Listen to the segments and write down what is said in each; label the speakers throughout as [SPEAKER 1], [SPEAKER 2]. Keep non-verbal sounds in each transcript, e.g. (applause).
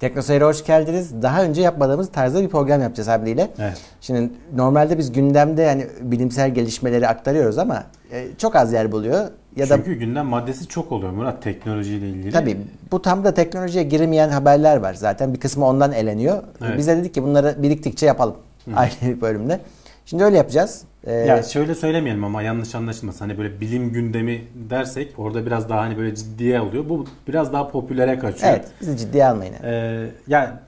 [SPEAKER 1] Teknoseyir'e hoş geldiniz. Daha önce yapmadığımız tarzda bir program yapacağız abiyle.
[SPEAKER 2] Evet.
[SPEAKER 1] Şimdi normalde biz gündemde yani bilimsel gelişmeleri aktarıyoruz ama e, çok az yer buluyor. Ya da
[SPEAKER 2] Çünkü gündem maddesi çok oluyor Murat teknolojiyle ilgili.
[SPEAKER 1] tabii bu tam da teknolojiye girmeyen haberler var zaten. Bir kısmı ondan eleniyor.
[SPEAKER 2] Evet.
[SPEAKER 1] Biz de dedik ki bunları biriktikçe yapalım. Ayrı bir bölümde. Şimdi öyle yapacağız. Ee,
[SPEAKER 2] Ya şöyle söylemeyelim ama yanlış anlaşılmasın. Hani böyle bilim gündemi dersek orada biraz daha hani böyle ciddiye oluyor. Bu biraz daha popülere kaçıyor.
[SPEAKER 1] evet bizi ciddiye almayın.
[SPEAKER 2] Ee, ya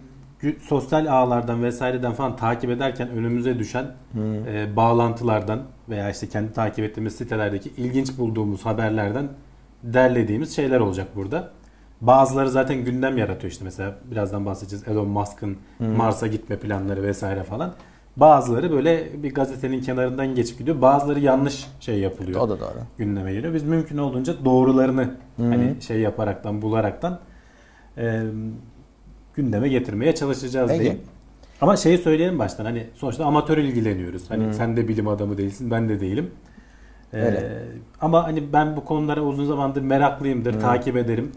[SPEAKER 2] gü- sosyal ağlardan vesaireden falan takip ederken önümüze düşen e, bağlantılardan veya işte kendi takip ettiğimiz sitelerdeki ilginç bulduğumuz haberlerden derlediğimiz şeyler olacak burada. Bazıları zaten gündem yaratıyor işte mesela birazdan bahsedeceğiz Elon Musk'ın Mars'a gitme planları vesaire falan. Bazıları böyle bir gazetenin kenarından geçip gidiyor. Bazıları yanlış şey yapılıyor.
[SPEAKER 1] O da doğru.
[SPEAKER 2] Gündeme geliyor. Biz mümkün olduğunca doğrularını hani şey yaparaktan bularaktan e, gündeme getirmeye çalışacağız
[SPEAKER 1] Peki.
[SPEAKER 2] diyeyim. Ama şeyi söyleyelim baştan hani sonuçta amatör ilgileniyoruz. Hani sen de bilim adamı değilsin, ben de değilim. Ee,
[SPEAKER 1] Öyle.
[SPEAKER 2] ama hani ben bu konulara uzun zamandır meraklıyımdır, takip ederim.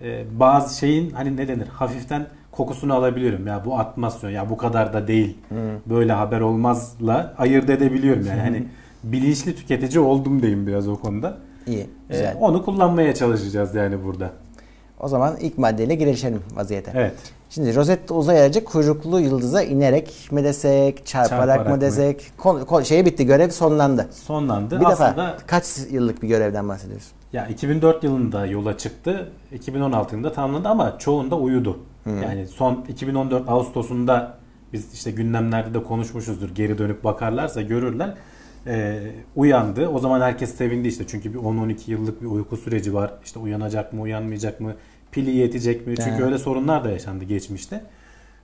[SPEAKER 2] Ee, bazı şeyin hani ne denir hafiften kokusunu alabiliyorum. Ya bu atmasyon ya bu kadar da değil. Böyle haber olmazla ayırt edebiliyorum yani. hani bilinçli tüketici oldum diyeyim biraz o konuda.
[SPEAKER 1] İyi.
[SPEAKER 2] Ee,
[SPEAKER 1] Güzel.
[SPEAKER 2] onu kullanmaya çalışacağız yani burada.
[SPEAKER 1] O zaman ilk maddeyle girişelim vaziyete.
[SPEAKER 2] Evet.
[SPEAKER 1] Şimdi Rosetta uzay aracı kuyruklu yıldıza inerek mi desek, çarparak,
[SPEAKER 2] Çarparak
[SPEAKER 1] mı desek, kon, kon- şey bitti, görev sonlandı.
[SPEAKER 2] Sonlandı.
[SPEAKER 1] Bir
[SPEAKER 2] Aslında
[SPEAKER 1] defa kaç yıllık bir görevden bahsediyoruz?
[SPEAKER 2] Ya 2004 yılında yola çıktı. 2016 yılında tamamladı ama çoğunda uyudu. Yani son 2014 Ağustos'unda biz işte gündemlerde de konuşmuşuzdur. Geri dönüp bakarlarsa görürler. Ee, uyandı. O zaman herkes sevindi işte. Çünkü bir 10-12 yıllık bir uyku süreci var. İşte uyanacak mı, uyanmayacak mı? Pili yetecek mi? Çünkü
[SPEAKER 1] Evet.
[SPEAKER 2] öyle sorunlar da yaşandı geçmişte.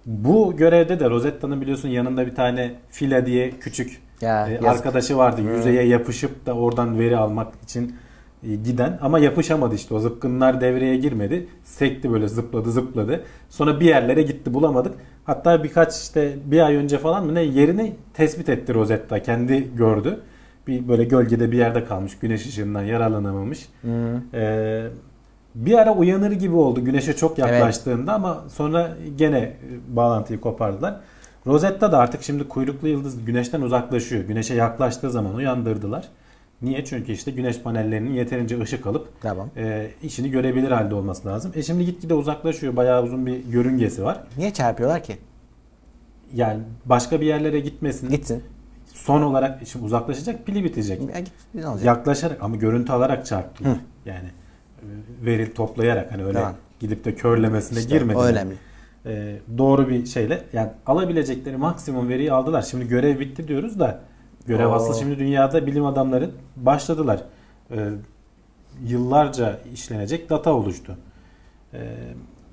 [SPEAKER 2] Bu görevde de Rosetta'nın biliyorsun yanında bir tane Fila diye küçük
[SPEAKER 1] Ya,
[SPEAKER 2] e, arkadaşı vardı. Yüzeye yapışıp da oradan veri almak için giden ama yapışamadı işte. O zıpkınlar devreye girmedi. Sekti böyle zıpladı zıpladı. Sonra bir yerlere gitti bulamadık. Hatta birkaç işte bir ay önce falan mı ne yerini tespit etti Rosetta. Kendi gördü. Bir böyle gölgede bir yerde kalmış. Güneş ışığından yararlanamamış. Ee, bir ara uyanır gibi oldu güneşe çok yaklaştığında ama sonra gene e, bağlantıyı kopardılar. Rosetta da artık şimdi kuyruklu yıldız güneşten uzaklaşıyor. Güneşe yaklaştığı zaman uyandırdılar. Niye? Çünkü işte güneş panellerinin yeterince ışık alıp
[SPEAKER 1] Tamam.
[SPEAKER 2] e, işini görebilir halde olması lazım. E şimdi gitgide uzaklaşıyor. Bayağı uzun bir yörüngesi var.
[SPEAKER 1] Niye çarpıyorlar ki?
[SPEAKER 2] Yani başka bir yerlere gitmesin.
[SPEAKER 1] Gitsin.
[SPEAKER 2] Son olarak şimdi uzaklaşacak pili bitecek.
[SPEAKER 1] Ya git, ne olacak?
[SPEAKER 2] Yaklaşarak ama görüntü alarak çarptılar. Yani e, veri toplayarak hani öyle
[SPEAKER 1] Tamam.
[SPEAKER 2] gidip de körlemesine
[SPEAKER 1] İşte
[SPEAKER 2] girmediler.
[SPEAKER 1] o önemli.
[SPEAKER 2] E, doğru bir şeyle yani alabilecekleri maksimum veriyi aldılar. Şimdi görev bitti diyoruz da görev
[SPEAKER 1] Oo.
[SPEAKER 2] asıl şimdi dünyada bilim adamları başladılar. E, yıllarca işlenecek data oluştu. E,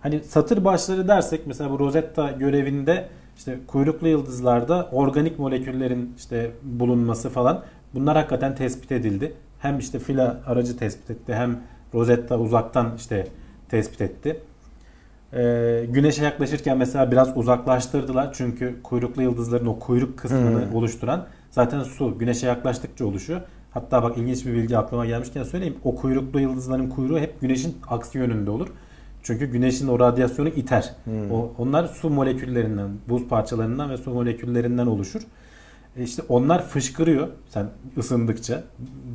[SPEAKER 2] hani satır başları dersek mesela bu Rosetta görevinde işte kuyruklu yıldızlarda organik moleküllerin işte bulunması falan bunlar hakikaten tespit edildi. Hem işte fila aracı tespit etti hem Rosetta uzaktan işte tespit etti. Ee, güneşe yaklaşırken mesela biraz uzaklaştırdılar. Çünkü kuyruklu yıldızların o kuyruk kısmını oluşturan zaten su. Güneşe yaklaştıkça oluşuyor. Hatta bak ilginç bir bilgi aklıma gelmişken söyleyeyim. O kuyruklu yıldızların kuyruğu hep güneşin aksi yönünde olur. Çünkü güneşin o radyasyonu iter. O, onlar su moleküllerinden, buz parçalarından ve su moleküllerinden oluşur. E işte onlar fışkırıyor sen ısındıkça.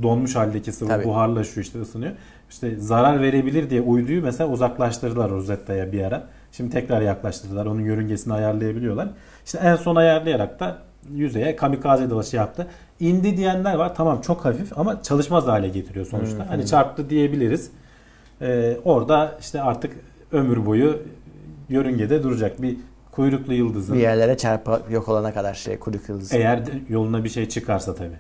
[SPEAKER 2] Donmuş haldeki sıvı
[SPEAKER 1] Tabii.
[SPEAKER 2] buharlaşıyor işte ısınıyor. İşte zarar verebilir diye uyduyu mesela uzaklaştırdılar Rosetta'ya bir ara. Şimdi tekrar yaklaştırdılar. Onun yörüngesini ayarlayabiliyorlar. İşte en son ayarlayarak da yüzeye kamikaze dalaşı yaptı. İndi diyenler var. Tamam çok hafif ama çalışmaz hale getiriyor sonuçta. Hani çarptı diyebiliriz. Ee, orada işte artık ömür boyu yörüngede duracak bir kuyruklu yıldızın
[SPEAKER 1] Bir yerlere çarpı yok olana kadar şey kuyruk yıldızı.
[SPEAKER 2] eğer yoluna bir şey çıkarsa tabi.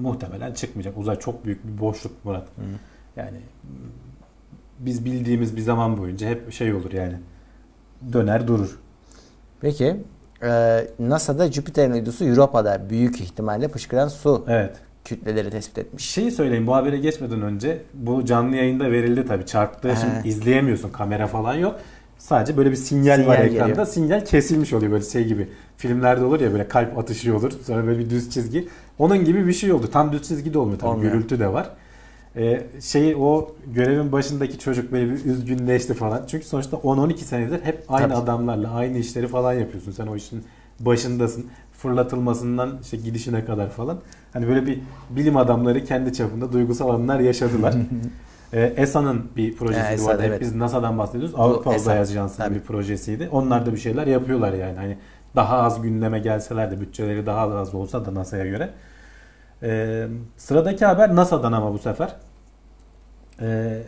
[SPEAKER 2] Muhtemelen çıkmayacak. Uzay çok büyük bir boşluk Murat. Yani biz bildiğimiz bir zaman boyunca hep şey olur yani. Döner durur.
[SPEAKER 1] Peki e, NASA'da Jüpiter'in uydusu Europa'da büyük ihtimalle fışkıran su
[SPEAKER 2] Evet.
[SPEAKER 1] kütleleri tespit etmiş.
[SPEAKER 2] Şeyi söyleyeyim bu habere geçmeden önce bu canlı yayında verildi tabi çarptığı
[SPEAKER 1] He.
[SPEAKER 2] şimdi izleyemiyorsun kamera falan yok. Sadece böyle bir sinyal,
[SPEAKER 1] Sinyal
[SPEAKER 2] var
[SPEAKER 1] geliyor.
[SPEAKER 2] ekranda. Sinyal kesilmiş oluyor böyle şey gibi. Filmlerde olur ya böyle kalp atışı olur. Sonra böyle bir düz çizgi. Onun gibi bir şey oldu. Tam düz çizgi de olmuyor tabii.
[SPEAKER 1] Olmuyor.
[SPEAKER 2] Gürültü de var. E, şeyi o görevin başındaki çocuk böyle bir üzgünleşti falan. Çünkü sonuçta 10-12 senedir hep aynı
[SPEAKER 1] Tabii.
[SPEAKER 2] adamlarla aynı işleri falan yapıyorsun. Sen o işin başındasın. Fırlatılmasından işte gidişine kadar falan. Hani böyle bir bilim adamları kendi çapında duygusal anlar yaşadılar. (laughs) ee, ESA'nın bir projesi
[SPEAKER 1] Ha,
[SPEAKER 2] bu
[SPEAKER 1] ESA,
[SPEAKER 2] arada. Hep
[SPEAKER 1] evet.
[SPEAKER 2] Biz NASA'dan bahsediyoruz. Avrupa
[SPEAKER 1] ESA,
[SPEAKER 2] Uzay Ajansı'nın bir projesiydi. Onlar da bir şeyler yapıyorlar yani. Hani daha az gündeme gelseler de bütçeleri daha az olsa da NASA'ya göre. Ee, sıradaki haber NASA'dan ama bu sefer. Ee,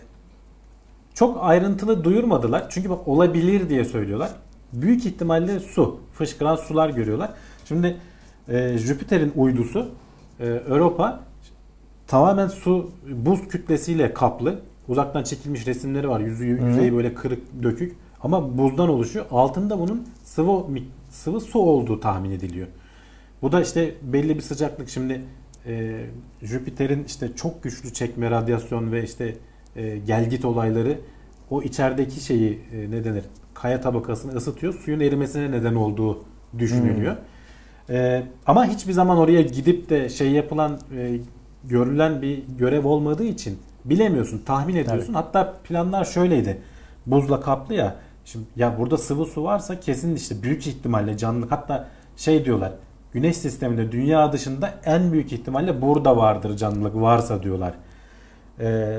[SPEAKER 2] çok ayrıntılı duyurmadılar. Çünkü bak olabilir diye söylüyorlar. Büyük ihtimalle su. Fışkıran sular görüyorlar. Şimdi e, Jüpiter'in uydusu e, Europa tamamen su buz kütlesiyle kaplı. Uzaktan çekilmiş resimleri var. Yüzü, yüzeyi böyle kırık dökük. Ama buzdan oluşuyor. Altında bunun sıvı sıvı su olduğu tahmin ediliyor. Bu da işte belli bir sıcaklık. Şimdi e, Jüpiter'in işte çok güçlü çekme, radyasyon ve işte e, gelgit olayları o içerideki şeyi e, ne denir? Kaya tabakasını ısıtıyor. Suyun erimesine neden olduğu düşünülüyor. E, ama hiçbir zaman oraya gidip de şey yapılan e, görülen bir görev olmadığı için bilemiyorsun, tahmin ediyorsun. Hatta planlar şöyleydi. Buzla kaplı ya. Şimdi ya burada sıvı su varsa kesin işte büyük ihtimalle canlılık hatta şey diyorlar. Güneş sisteminde dünya dışında en büyük ihtimalle burada vardır canlılık varsa diyorlar. Ee,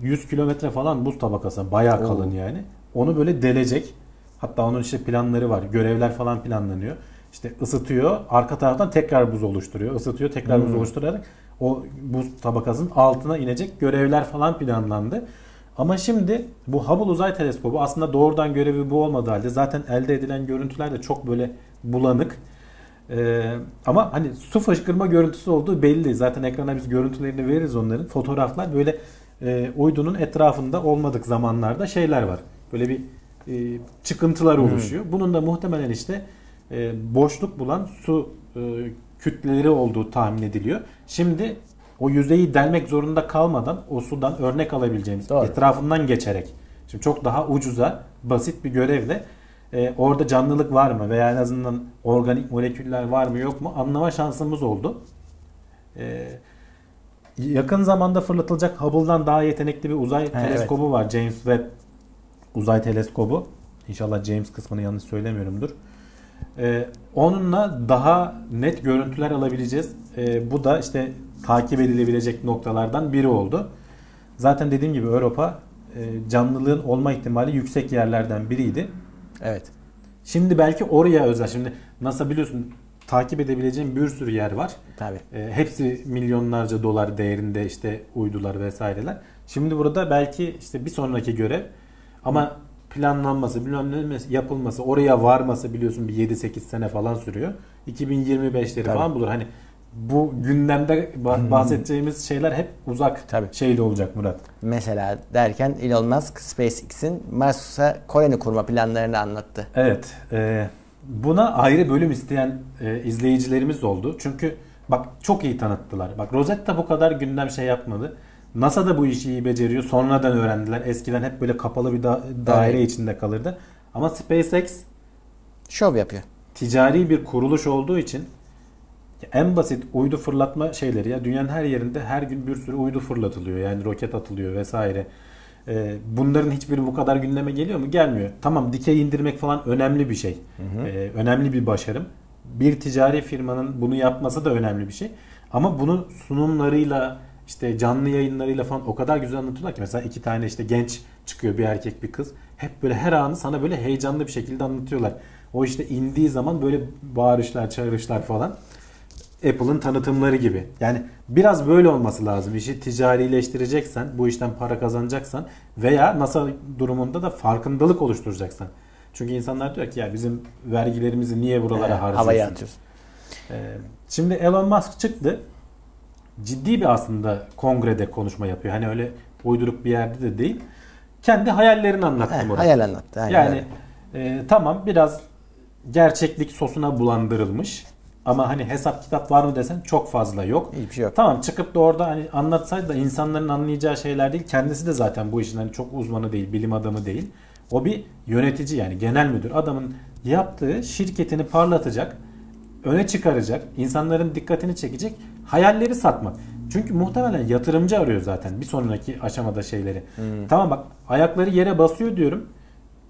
[SPEAKER 2] 100 kilometre falan buz tabakası bayağı
[SPEAKER 1] Oo.
[SPEAKER 2] kalın yani. Onu böyle delecek. Hatta onun işte planları var. Görevler falan planlanıyor. İşte ısıtıyor. Arka taraftan tekrar buz oluşturuyor. Isıtıyor. Tekrar buz
[SPEAKER 1] Hmm.
[SPEAKER 2] oluşturarak o buz tabakasının altına inecek görevler falan planlandı. Ama şimdi bu Hubble Uzay Teleskobu aslında doğrudan görevi bu olmadığı halde zaten elde edilen görüntüler de çok böyle bulanık. Ee, ama hani su fışkırma görüntüsü olduğu belli. Zaten ekrana biz görüntülerini veririz onların. Fotoğraflar böyle e, uydunun etrafında olmadık zamanlarda şeyler var. Böyle bir e, çıkıntılar oluşuyor. Bunun da muhtemelen işte e, boşluk bulan su e, kütleleri olduğu tahmin ediliyor. Şimdi o yüzeyi delmek zorunda kalmadan o sudan örnek alabileceğimiz
[SPEAKER 1] Doğru.
[SPEAKER 2] etrafından geçerek şimdi çok daha ucuza basit bir görevle e, orada canlılık var mı veya en azından organik moleküller var mı yok mu anlama şansımız oldu. E, yakın zamanda fırlatılacak Hubble'dan daha yetenekli bir uzay
[SPEAKER 1] Ha,
[SPEAKER 2] teleskobu var. James Webb uzay teleskobu. İnşallah James kısmını yanlış söylemiyorumdur. Ee, onunla daha net görüntüler alabileceğiz. Ee, bu da işte takip edilebilecek noktalardan biri oldu. Zaten dediğim gibi Avrupa e, canlılığın olma ihtimali yüksek yerlerden biriydi.
[SPEAKER 1] Evet.
[SPEAKER 2] Şimdi belki oraya özel. Şimdi NASA biliyorsun takip edebileceğin bir sürü yer var.
[SPEAKER 1] Tabii.
[SPEAKER 2] E, hepsi milyonlarca dolar değerinde işte uydular vesaireler. Şimdi burada belki işte bir sonraki görev ama planlanması, ne yapılması, oraya varması biliyorsun bir 7-8 sene falan sürüyor. 2025'leri
[SPEAKER 1] Tabii.
[SPEAKER 2] falan bulur. Hani bu gündemde bah- bahsedeceğimiz şeyler hep uzak
[SPEAKER 1] Tabii.
[SPEAKER 2] şeyde olacak Murat.
[SPEAKER 1] Mesela derken Elon Musk SpaceX'in Mars'a koloni kurma planlarını anlattı.
[SPEAKER 2] Evet. e, buna ayrı bölüm isteyen e, izleyicilerimiz oldu. Çünkü bak çok iyi tanıttılar. Bak Rosetta bu kadar gündem şey yapmadı. NASA da bu işi iyi beceriyor. Sonradan öğrendiler. Eskiden hep böyle kapalı bir da- daire
[SPEAKER 1] Evet.
[SPEAKER 2] içinde kalırdı. Ama SpaceX
[SPEAKER 1] Şov yapıyor.
[SPEAKER 2] ticari bir kuruluş olduğu için en basit uydu fırlatma şeyleri ya dünyanın her yerinde her gün bir sürü uydu fırlatılıyor. Yani roket atılıyor vesaire. Ee, bunların hiçbiri bu kadar gündeme geliyor mu? Gelmiyor. Tamam dikey indirmek falan önemli bir şey. Ee, önemli bir başarım. Bir ticari firmanın bunu yapması da önemli bir şey. Ama bunu sunumlarıyla işte canlı yayınlarıyla falan o kadar güzel anlatıyorlar ki mesela iki tane işte genç çıkıyor bir erkek bir kız. Hep böyle her anı sana böyle heyecanlı bir şekilde anlatıyorlar. O işte indiği zaman böyle bağırışlar, çağrışlar falan. Apple'ın tanıtımları gibi. Yani biraz böyle olması lazım. İşi ticarileştireceksen, bu işten para kazanacaksan veya NASA durumunda da farkındalık oluşturacaksan. Çünkü insanlar diyor ki ya bizim vergilerimizi niye buralara
[SPEAKER 1] Ee,
[SPEAKER 2] harcıyorsun?
[SPEAKER 1] havaya atıyorsun.
[SPEAKER 2] Ee, şimdi Elon Musk çıktı. Ciddi bir aslında kongrede konuşma yapıyor. Hani öyle uyduruk bir yerde de değil. Kendi hayallerini anlattı Murat.
[SPEAKER 1] hayal anlattı. aynen
[SPEAKER 2] Yani e, tamam biraz gerçeklik sosuna bulandırılmış. Ama hani hesap kitap var mı desen çok fazla yok.
[SPEAKER 1] Hiçbir şey yok.
[SPEAKER 2] Tamam çıkıp da orada hani anlatsaydı da insanların anlayacağı şeyler değil. Kendisi de zaten bu işin hani çok uzmanı değil, bilim adamı değil. O bir yönetici yani genel müdür. Adamın yaptığı şirketini parlatacak, öne çıkaracak, insanların dikkatini çekecek hayalleri satmak. Çünkü muhtemelen yatırımcı arıyor zaten bir sonraki aşamada şeyleri. Tamam bak ayakları yere basıyor diyorum.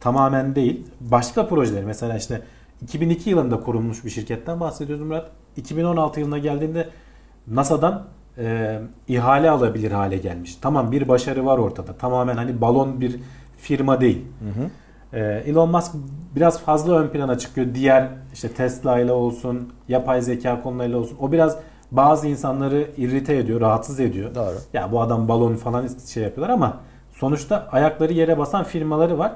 [SPEAKER 2] Tamamen değil. Başka projeleri mesela işte 2002 yılında kurulmuş bir şirketten bahsediyoruz Murat. 2016 yılına geldiğinde NASA'dan e, ihale alabilir hale gelmiş. Tamam bir başarı var ortada. Tamamen hani balon bir firma değil. E, Elon Musk biraz fazla ön plana çıkıyor. Diğer işte Tesla ile olsun, yapay zeka konularıyla olsun. O biraz bazı insanları irrite ediyor, rahatsız ediyor.
[SPEAKER 1] Doğru.
[SPEAKER 2] Ya bu adam balon falan şey yapıyorlar ama sonuçta ayakları yere basan firmaları var.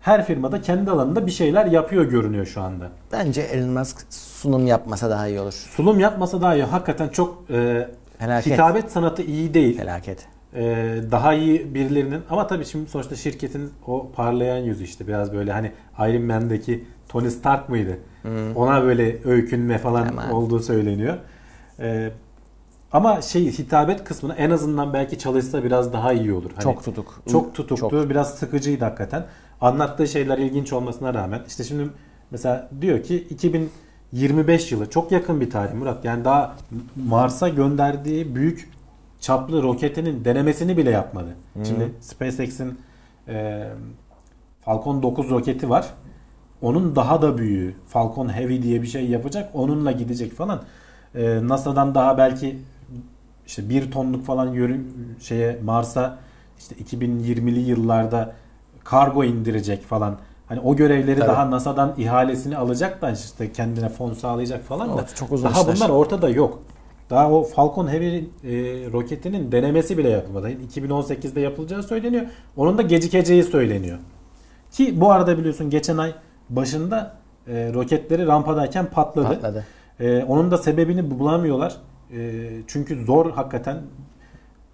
[SPEAKER 2] Her firmada kendi alanında bir şeyler yapıyor görünüyor şu anda.
[SPEAKER 1] Bence Elon Musk sunum yapmasa daha iyi olur.
[SPEAKER 2] Sunum yapmasa daha iyi. Hakikaten çok e,
[SPEAKER 1] Felaket.
[SPEAKER 2] hitabet sanatı iyi değil.
[SPEAKER 1] Felaket.
[SPEAKER 2] E, daha iyi birilerinin ama tabii şimdi sonuçta şirketin o parlayan yüzü işte biraz böyle hani Iron Man'deki Tony Stark mıydı? Ona böyle öykünme falan
[SPEAKER 1] Tamam.
[SPEAKER 2] olduğu söyleniyor. E, ama şey hitabet kısmına en azından belki çalışsa biraz daha iyi olur. Hani
[SPEAKER 1] Çok tutuk.
[SPEAKER 2] Çok tutuktu.
[SPEAKER 1] Çok.
[SPEAKER 2] Biraz sıkıcıydı hakikaten. Anlattığı şeyler ilginç olmasına rağmen. işte şimdi mesela diyor ki 2025 yılı çok yakın bir tarih Murat. Yani daha Mars'a gönderdiği büyük çaplı roketinin denemesini bile yapmadı. Şimdi SpaceX'in e, Falcon 9 roketi var. Onun daha da büyüğü Falcon Heavy diye bir şey yapacak. Onunla gidecek falan. E, NASA'dan daha belki işte bir tonluk falan yörün şeye Mars'a işte 2020'li yıllarda kargo indirecek falan. Hani o görevleri
[SPEAKER 1] Tabii.
[SPEAKER 2] daha NASA'dan ihalesini alacak da işte kendine fon sağlayacak falan da.
[SPEAKER 1] Çok uzun
[SPEAKER 2] daha
[SPEAKER 1] işler.
[SPEAKER 2] bunlar ortada yok. Daha o Falcon Heavy e, roketinin denemesi bile yapılmadı. 2018'de yapılacağı söyleniyor. Onun da gecikeceği söyleniyor. Ki bu arada biliyorsun geçen ay başında e, roketleri rampadayken patladı.
[SPEAKER 1] Patladı.
[SPEAKER 2] Ee, onun da sebebini bulamıyorlar. Ee, çünkü zor hakikaten.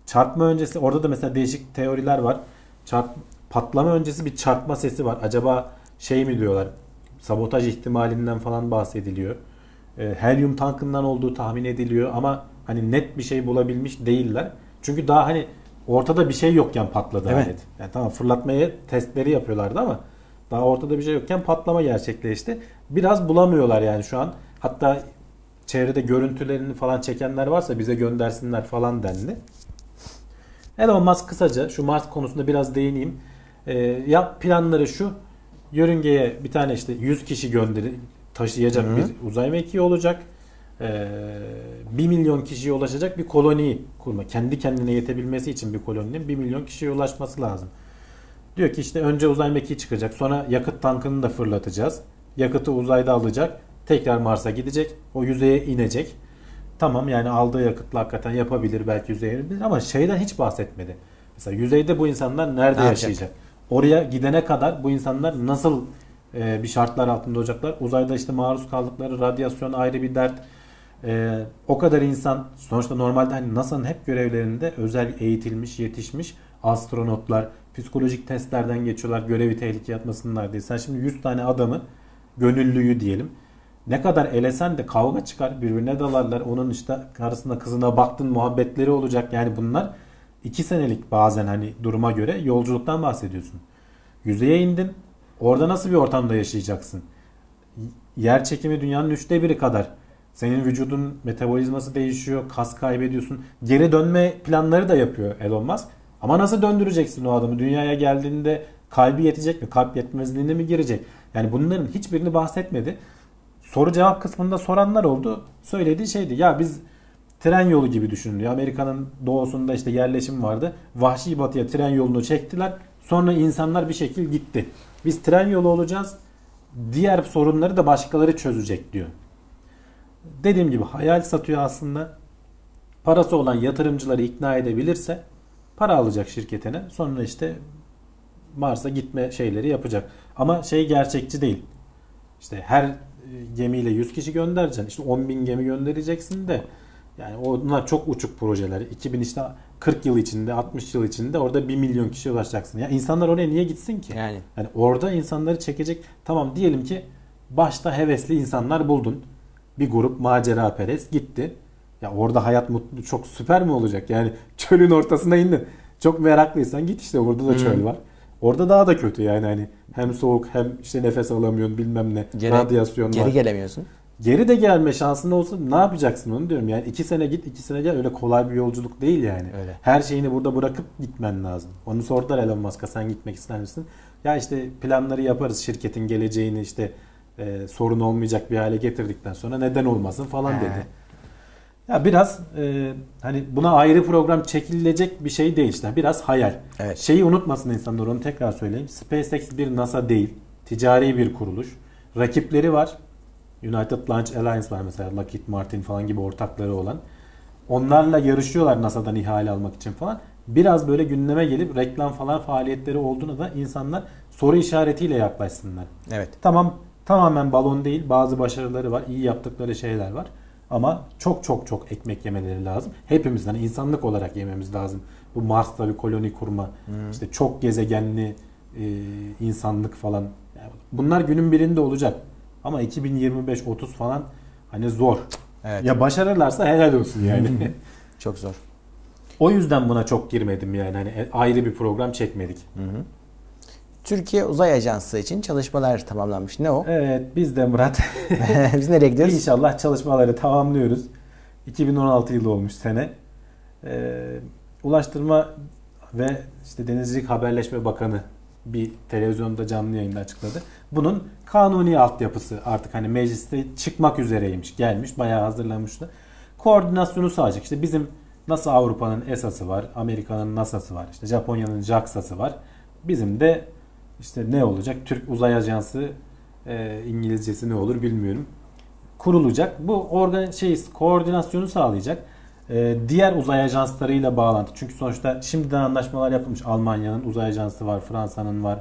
[SPEAKER 2] Çarpma öncesi orada da mesela değişik teoriler var. Çarp, patlama öncesi bir çarpma sesi var. Acaba şey mi diyorlar? Sabotaj ihtimalinden falan bahsediliyor. Ee, helyum tankından olduğu tahmin ediliyor ama hani net bir şey bulabilmiş değiller. Çünkü daha hani ortada bir şey yokken patladı
[SPEAKER 1] Evet.
[SPEAKER 2] alet. Yani tamam fırlatmaya testleri yapıyorlardı ama daha ortada bir şey yokken patlama gerçekleşti. Biraz bulamıyorlar yani şu an. Hatta çevrede görüntülerini falan çekenler varsa bize göndersinler falan dendi. Elon Musk kısaca şu Mars konusunda biraz değineyim. Ee, ya planları şu. Yörüngeye bir tane işte 100 kişi gönderi taşıyacak
[SPEAKER 1] Hı.
[SPEAKER 2] bir uzay mekiği olacak. Ee, 1 milyon kişiye ulaşacak bir koloni kurma. Kendi kendine yetebilmesi için bir koloninin 1 milyon kişiye ulaşması lazım. Diyor ki işte önce uzay mekiği çıkacak. Sonra yakıt tankını da fırlatacağız. Yakıtı uzayda alacak. Tekrar Mars'a gidecek. O yüzeye inecek. Tamam yani aldığı yakıtla hakikaten yapabilir. Belki yüzeye ama şeyden hiç bahsetmedi. Mesela yüzeyde bu insanlar nerede
[SPEAKER 1] Ne
[SPEAKER 2] yaşayacak? Oraya gidene kadar bu insanlar nasıl e, bir şartlar altında olacaklar? Uzayda işte maruz kaldıkları radyasyon ayrı bir dert. E, o kadar insan sonuçta normalde hani NASA'nın hep görevlerinde özel eğitilmiş, yetişmiş astronotlar psikolojik testlerden geçiyorlar görevi tehlikeye atmasınlar diye. Sen şimdi 100 tane adamı gönüllüyü diyelim. Ne kadar elesen de kavga çıkar birbirine dalarlar. Onun işte karısına kızına baktın muhabbetleri olacak. Yani bunlar iki senelik bazen hani duruma göre yolculuktan bahsediyorsun. Yüzeye indin. Orada nasıl bir ortamda yaşayacaksın? Yer çekimi dünyanın üçte biri kadar. Senin vücudun metabolizması değişiyor. Kas kaybediyorsun. Geri dönme planları da yapıyor Elon Musk. Ama nasıl döndüreceksin o adamı? Dünyaya geldiğinde kalbi yetecek mi? Kalp yetmezliğine mi girecek? Yani bunların hiçbirini bahsetmedi. Soru cevap kısmında soranlar oldu. Söylediği şeydi. Ya biz tren yolu gibi düşünün diyor. Amerika'nın doğusunda işte yerleşim vardı. Vahşi batıya tren yolunu çektiler. Sonra insanlar bir şekil gitti. Biz tren yolu olacağız. Diğer sorunları da başkaları çözecek diyor. Dediğim gibi hayal satıyor aslında. Parası olan yatırımcıları ikna edebilirse para alacak şirketine. Sonra işte Mars'a gitme şeyleri yapacak. Ama şey gerçekçi değil. İşte her e, gemiyle 100 kişi göndereceksin. İşte 10 bin gemi göndereceksin de yani onlar çok uçuk projeler. 2000 işte 40 yıl içinde 60 yıl içinde orada 1 milyon kişiye ulaşacaksın. Ya insanlar oraya niye gitsin ki?
[SPEAKER 1] Yani.
[SPEAKER 2] Yani orada insanları çekecek. Tamam diyelim ki başta hevesli insanlar buldun. Bir grup macera perest gitti. Ya orada hayat mutlu çok süper mi olacak? Yani (laughs) çölün ortasına indin. Çok meraklıysan git işte orada da çöl var. Orada daha da kötü yani hani hem soğuk hem işte nefes alamıyorsun bilmem ne.
[SPEAKER 1] Geri,
[SPEAKER 2] radyasyon
[SPEAKER 1] geri
[SPEAKER 2] var.
[SPEAKER 1] gelemiyorsun.
[SPEAKER 2] Geri de gelme şansın olsa ne yapacaksın onu diyorum. Yani iki sene git iki sene gel öyle kolay bir yolculuk değil yani.
[SPEAKER 1] Öyle.
[SPEAKER 2] Her şeyini burada bırakıp gitmen lazım. Onu sordular Elon Musk'a sen gitmek ister misin? Ya işte planları yaparız şirketin geleceğini işte e, sorun olmayacak bir hale getirdikten sonra neden olmasın falan
[SPEAKER 1] He.
[SPEAKER 2] dedi. Ya biraz e, hani buna ayrı program çekilecek bir şey değil işte. Biraz hayal.
[SPEAKER 1] Evet.
[SPEAKER 2] Şeyi unutmasın insanlar onu tekrar söyleyeyim. SpaceX bir NASA değil. Ticari bir kuruluş. Rakipleri var. United Launch Alliance var mesela. Lockheed Martin falan gibi ortakları olan. Onlarla yarışıyorlar NASA'dan ihale almak için falan. Biraz böyle gündeme gelip reklam falan faaliyetleri olduğunu da insanlar soru işaretiyle yaklaşsınlar.
[SPEAKER 1] Evet.
[SPEAKER 2] Tamam tamamen balon değil. Bazı başarıları var. iyi yaptıkları şeyler var. Ama çok çok çok ekmek yemeleri lazım. Hepimiz hani insanlık olarak yememiz lazım. Bu Mars'ta bir koloni kurma, işte çok gezegenli e, insanlık falan. Bunlar günün birinde olacak. Ama 2025-30 falan hani zor.
[SPEAKER 1] Evet.
[SPEAKER 2] Ya başarırlarsa helal olsun yani. (laughs)
[SPEAKER 1] Çok zor.
[SPEAKER 2] o yüzden buna çok girmedim yani. Hani ayrı bir program çekmedik.
[SPEAKER 1] Türkiye Uzay Ajansı için çalışmalar tamamlanmış. Ne o?
[SPEAKER 2] Evet biz de Murat (laughs) (laughs)
[SPEAKER 1] Biz nereye gidiyoruz?
[SPEAKER 2] İnşallah çalışmaları tamamlıyoruz. 2016 yılı olmuş sene. Ee, Ulaştırma ve işte Denizcilik Haberleşme Bakanı bir televizyonda canlı yayında açıkladı. Bunun kanuni altyapısı artık hani mecliste çıkmak üzereymiş. Gelmiş bayağı hazırlanmıştı. Koordinasyonu sağlayacak. İşte bizim nasıl Avrupa'nın ESA'sı var, Amerika'nın NASA'sı var, işte Japonya'nın JAXA'sı var. Bizim de işte ne olacak? Türk Uzay Ajansı e, İngilizcesi ne olur bilmiyorum. Kurulacak. Bu organ şey koordinasyonu sağlayacak. E, diğer uzay ajanslarıyla bağlantı. Çünkü sonuçta şimdiden anlaşmalar yapılmış. Almanya'nın uzay ajansı var, Fransa'nın var.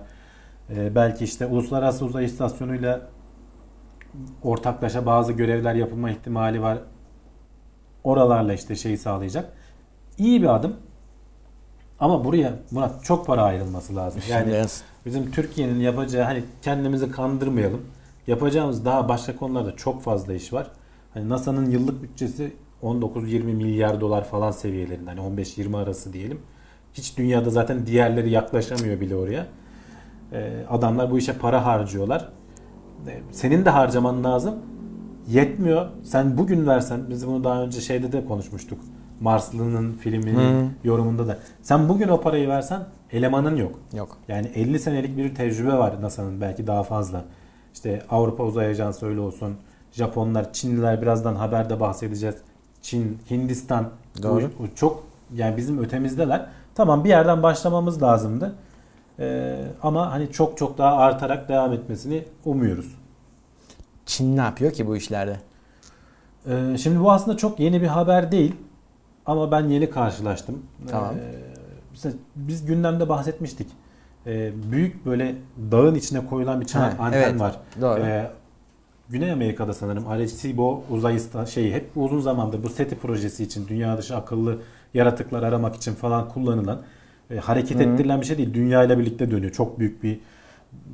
[SPEAKER 2] E, belki işte uluslararası uzay istasyonuyla ortaklaşa bazı görevler yapılma ihtimali var. Oralarla işte şeyi sağlayacak. İyi bir adım. Ama buraya Murat çok para ayrılması lazım. Yani bizim Türkiye'nin yapacağı hani kendimizi kandırmayalım. Yapacağımız daha başka konularda çok fazla iş var. Hani NASA'nın yıllık bütçesi 19-20 milyar dolar falan seviyelerinde. Hani 15-20 arası diyelim. Hiç dünyada zaten diğerleri yaklaşamıyor bile oraya. Ee, adamlar bu işe para harcıyorlar. Ee, senin de harcaman lazım. Yetmiyor. Sen bugün versen, biz bunu daha önce şeyde de konuşmuştuk. Marslı'nın filminin
[SPEAKER 1] Hı.
[SPEAKER 2] yorumunda da. Sen bugün o parayı versen elemanın yok.
[SPEAKER 1] Yok.
[SPEAKER 2] Yani 50 senelik bir tecrübe var NASA'nın belki daha fazla. İşte Avrupa Uzay Ajansı öyle olsun. Japonlar, Çinliler birazdan haberde bahsedeceğiz. Çin, Hindistan
[SPEAKER 1] Doğru.
[SPEAKER 2] bu- bu çok yani bizim ötemizdeler. Tamam bir yerden başlamamız lazımdı. Ee, ama hani çok çok daha artarak devam etmesini umuyoruz.
[SPEAKER 1] Çin ne yapıyor ki bu işlerde?
[SPEAKER 2] Ee, şimdi bu aslında çok yeni bir haber değil. Ama ben yeni karşılaştım.
[SPEAKER 1] Tamam.
[SPEAKER 2] Ee, biz gündemde bahsetmiştik. Ee, büyük böyle dağın içine koyulan bir çanak
[SPEAKER 1] Ha,
[SPEAKER 2] anten
[SPEAKER 1] evet.
[SPEAKER 2] var.
[SPEAKER 1] Doğru.
[SPEAKER 2] Ee, Güney Amerika'da sanırım Arecibo uzay şeyi hep uzun zamandır bu SETI projesi için dünya dışı akıllı yaratıklar aramak için falan kullanılan e, hareket ettirilen bir şey değil. Dünya ile birlikte dönüyor. Çok büyük bir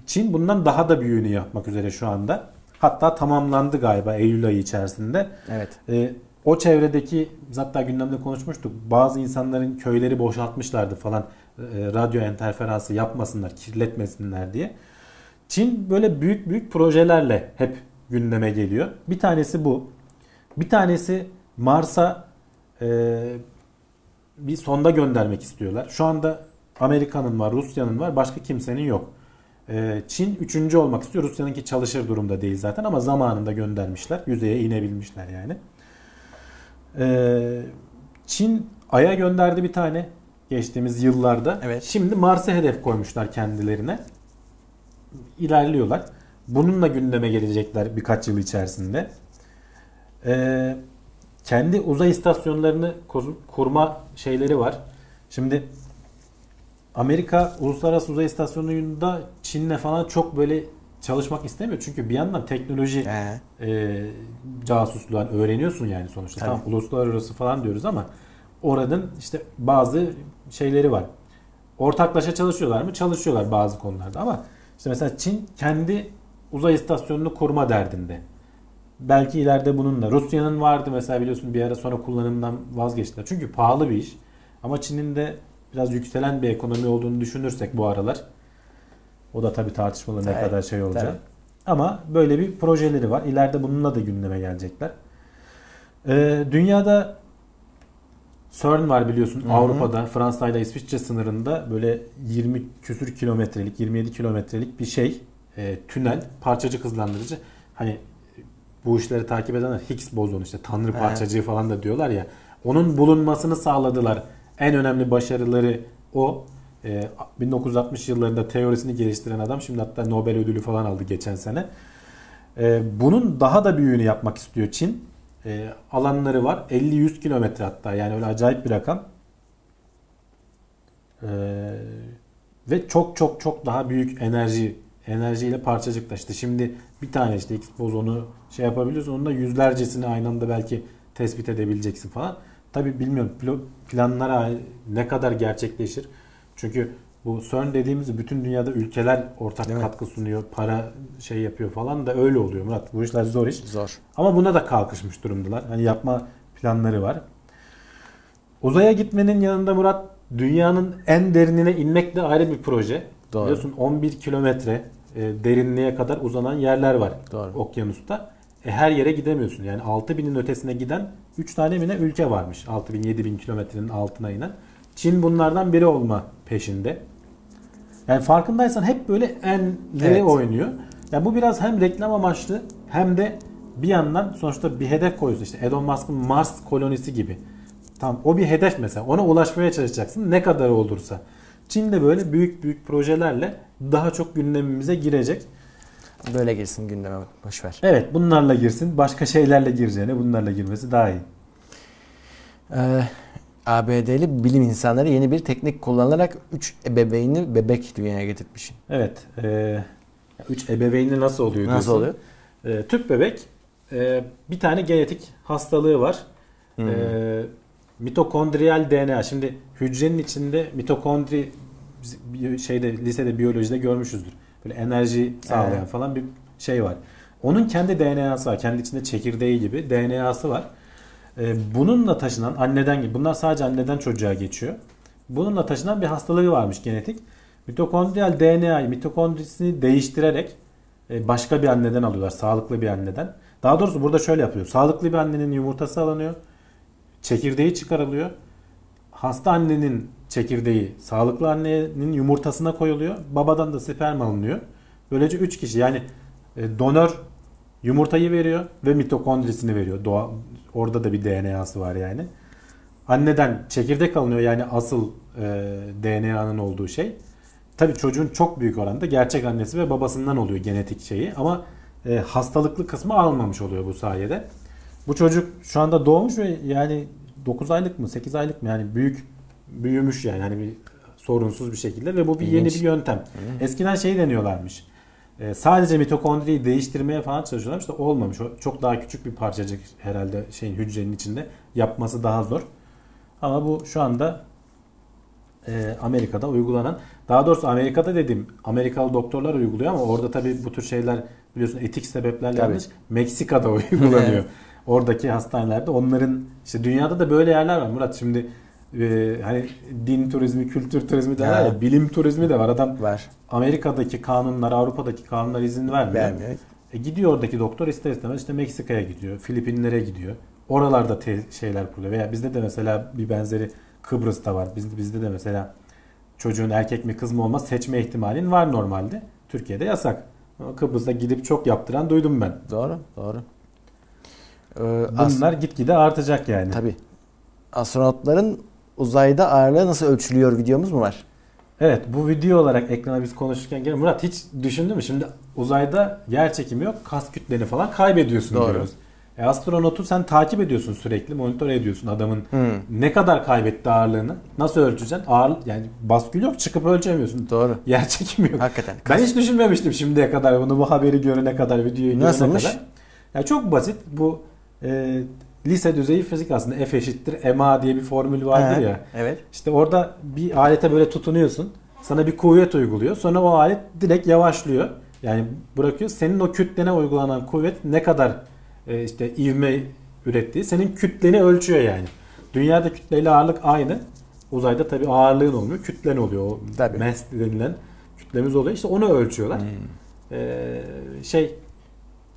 [SPEAKER 2] Çin bundan daha da büyüğünü yapmak üzere şu anda. Hatta tamamlandı galiba Eylül ayı içerisinde.
[SPEAKER 1] Evet.
[SPEAKER 2] E, o çevredeki hatta gündemde konuşmuştuk. Bazı insanların köyleri boşaltmışlardı falan. E, radyo interferansı yapmasınlar, kirletmesinler diye. Çin böyle büyük büyük projelerle hep gündeme geliyor. Bir tanesi bu. Bir tanesi Mars'a e, bir sonda göndermek istiyorlar. Şu anda Amerika'nın var, Rusya'nın var, başka kimsenin yok. E, Çin üçüncü olmak istiyor. Rusya'nınki çalışır durumda değil zaten ama zamanında göndermişler. Yüzeye inebilmişler yani. E, Çin Ay'a gönderdi bir tane geçtiğimiz yıllarda.
[SPEAKER 1] Evet.
[SPEAKER 2] Şimdi Mars'a hedef koymuşlar kendilerine. İlerliyorlar. Bununla gündeme gelecekler birkaç yıl içerisinde. Ee, kendi uzay istasyonlarını kurma şeyleri var. Şimdi Amerika Uluslararası Uzay İstasyonu'nda Çin'le falan çok böyle çalışmak istemiyor. Çünkü bir yandan teknoloji
[SPEAKER 1] He.
[SPEAKER 2] e, casusluğu hani öğreniyorsun yani sonuçta.
[SPEAKER 1] Tabii.
[SPEAKER 2] Tamam uluslararası falan diyoruz ama oranın işte bazı şeyleri var. Ortaklaşa çalışıyorlar mı? Çalışıyorlar bazı konularda ama işte mesela Çin kendi uzay istasyonunu kurma derdinde. Belki ileride bununla. Rusya'nın vardı mesela biliyorsun bir ara sonra kullanımdan vazgeçtiler. Çünkü pahalı bir iş. Ama Çin'in de biraz yükselen bir ekonomi olduğunu düşünürsek bu aralar o da tabii tartışmalı ne
[SPEAKER 1] Evet,
[SPEAKER 2] kadar şey olacak.
[SPEAKER 1] tabii.
[SPEAKER 2] Ama böyle bir projeleri var. İleride bununla da gündeme gelecekler. Ee, dünyada CERN var biliyorsun
[SPEAKER 1] Hı hı.
[SPEAKER 2] Avrupa'da Fransa ile İsviçre sınırında böyle 20 küsür kilometrelik 27 kilometrelik bir şey e, tünel parçacık hızlandırıcı. Hani bu işleri takip edenler Higgs bozonu işte tanrı parçacığı falan da diyorlar ya. Onun bulunmasını sağladılar. En önemli başarıları o. E, 1960 yıllarında teorisini geliştiren adam şimdi hatta Nobel ödülü falan aldı geçen sene. E, bunun daha da büyüğünü yapmak istiyor Çin. E, alanları var. 50-100 kilometre hatta yani öyle acayip bir rakam. E, ve çok çok çok daha büyük enerji enerjiyle parçacıklar. İşte şimdi bir tane işte X bozonu şey yapabiliyorsun. Onun da yüzlercesini aynı anda belki tespit edebileceksin falan. Tabi bilmiyorum planlara ne kadar gerçekleşir. Çünkü bu CERN dediğimiz bütün dünyada ülkeler ortak
[SPEAKER 1] mi?
[SPEAKER 2] katkı sunuyor, para şey yapıyor falan da öyle oluyor Murat. Bu işler zor iş.
[SPEAKER 1] Zor.
[SPEAKER 2] Ama buna da kalkışmış durumdalar. Hani yapma planları var. Uzaya gitmenin yanında Murat dünyanın en derinine inmek de ayrı bir proje.
[SPEAKER 1] Doğru.
[SPEAKER 2] Biliyorsun 11 kilometre e, derinliğe kadar uzanan yerler var
[SPEAKER 1] Doğru.
[SPEAKER 2] okyanusta. E, her yere gidemiyorsun. Yani 6000'in ötesine giden 3 tane mi ne ülke varmış. 6000 7000 kilometrenin altına inen. Çin bunlardan biri olma peşinde. Yani farkındaysan hep böyle enleri
[SPEAKER 1] Evet.
[SPEAKER 2] oynuyor. Yani bu biraz hem reklam amaçlı hem de bir yandan sonuçta bir hedef koyuyorsun. İşte Elon Musk'ın Mars kolonisi gibi. Tam o bir hedef mesela. Ona ulaşmaya çalışacaksın. Ne kadar olursa. Çin de böyle büyük büyük projelerle daha çok gündemimize girecek.
[SPEAKER 1] Böyle girsin gündeme boş ver.
[SPEAKER 2] Evet bunlarla girsin. Başka şeylerle gireceğine bunlarla girmesi daha iyi.
[SPEAKER 1] Ee, ABD'li bilim insanları yeni bir teknik kullanarak 3 ebeveyni bebek dünyaya getirmiş.
[SPEAKER 2] Evet. 3 ebeveyni nasıl oluyor?
[SPEAKER 1] Nasıl
[SPEAKER 2] diyorsun.
[SPEAKER 1] oluyor?
[SPEAKER 2] E, tüp bebek e, bir tane genetik hastalığı var.
[SPEAKER 1] Hmm.
[SPEAKER 2] E, mitokondriyal DNA. Şimdi hücrenin içinde mitokondri şeyde lisede biyolojide görmüşüzdür. Böyle enerji sağlayan
[SPEAKER 1] Evet.
[SPEAKER 2] falan bir şey var. Onun kendi DNA'sı var. Kendi içinde çekirdeği gibi DNA'sı var. E, bununla taşınan anneden gibi bunlar sadece anneden çocuğa geçiyor. Bununla taşınan bir hastalığı varmış genetik. Mitokondriyal DNA'yı mitokondrisini değiştirerek e, başka bir anneden alıyorlar. Sağlıklı bir anneden. Daha doğrusu burada şöyle yapıyor. Sağlıklı bir annenin yumurtası alınıyor. Çekirdeği çıkarılıyor. Hasta annenin çekirdeği sağlıklı annenin yumurtasına koyuluyor. Babadan da sperm alınıyor. Böylece 3 kişi yani e, donör yumurtayı veriyor ve mitokondrisini veriyor. Doğa, orada da bir DNA'sı var yani. Anneden çekirdek alınıyor yani asıl e, DNA'nın olduğu şey. Tabii çocuğun çok büyük oranda gerçek annesi ve babasından oluyor genetik şeyi ama e, hastalıklı kısmı almamış oluyor bu sayede. Bu çocuk şu anda doğmuş ve yani 9 aylık mı 8 aylık mı yani büyük büyümüş yani hani bir sorunsuz bir şekilde ve bu bir yeni bir yöntem. Eskiden şey deniyorlarmış. E, sadece mitokondriyi değiştirmeye falan çalışıyorlarmış da olmamış. Çok daha küçük bir parçacık herhalde şeyin hücrenin içinde yapması daha zor. Ama bu şu anda e, Amerika'da uygulanan daha doğrusu Amerika'da dedim Amerikalı doktorlar uyguluyor ama orada tabii bu tür şeyler biliyorsun etik sebeplerle yanlış Meksika'da (laughs) uygulanıyor. Oradaki hastanelerde onların işte dünyada da böyle yerler var Murat şimdi e, hani din turizmi, kültür turizmi de var ya bilim turizmi de var. Adam
[SPEAKER 1] Var.
[SPEAKER 2] Amerika'daki kanunlar, Avrupa'daki kanunlar izin vermiyor.
[SPEAKER 1] Vermiyor.
[SPEAKER 2] E gidiyor oradaki doktor ister istemez işte Meksika'ya gidiyor, Filipinlere gidiyor. Oralarda te- şeyler kuruluyor. Veya bizde de mesela bir benzeri Kıbrıs'ta var. Bizde, bizde de mesela çocuğun erkek mi kız mı olmaz seçme ihtimalin var normalde. Türkiye'de yasak. Ama Kıbrıs'ta gidip çok yaptıran duydum ben.
[SPEAKER 1] Doğru. Doğru. Ee,
[SPEAKER 2] Bunlar gitgide artacak yani.
[SPEAKER 1] Tabii. Astronotların uzayda ağırlığı nasıl ölçülüyor videomuz mu var?
[SPEAKER 2] Evet bu video olarak ekrana biz konuşurken gel Murat hiç düşündün mü? Şimdi uzayda yer çekimi yok. Kas kütleni falan kaybediyorsun
[SPEAKER 1] Doğru.
[SPEAKER 2] diyoruz. E, astronotu sen takip ediyorsun sürekli. Monitör ediyorsun adamın
[SPEAKER 1] Hmm.
[SPEAKER 2] ne kadar kaybetti ağırlığını. Nasıl ölçeceksin? Ağır, yani baskül yok çıkıp ölçemiyorsun.
[SPEAKER 1] Doğru.
[SPEAKER 2] Yer çekimi yok.
[SPEAKER 1] Hakikaten.
[SPEAKER 2] Ben hiç düşünmemiştim şimdiye kadar bunu bu haberi görene kadar videoyu görene
[SPEAKER 1] Nasılmış?
[SPEAKER 2] kadar. Ya çok basit bu e, lise düzeyi fizik aslında F eşittir ma diye bir formül vardır
[SPEAKER 1] He,
[SPEAKER 2] ya.
[SPEAKER 1] Evet.
[SPEAKER 2] İşte orada bir alete böyle tutunuyorsun. Sana bir kuvvet uyguluyor. Sonra o alet direkt yavaşlıyor. Yani bırakıyor. Senin o kütlene uygulanan kuvvet ne kadar e, işte ivme ürettiği senin kütleni ölçüyor yani. Dünyada kütleyle ağırlık aynı. Uzayda tabii ağırlığın olmuyor. Kütlen oluyor. O
[SPEAKER 1] Tabii.
[SPEAKER 2] mass denilen kütlemiz oluyor. İşte onu ölçüyorlar. Ee, şey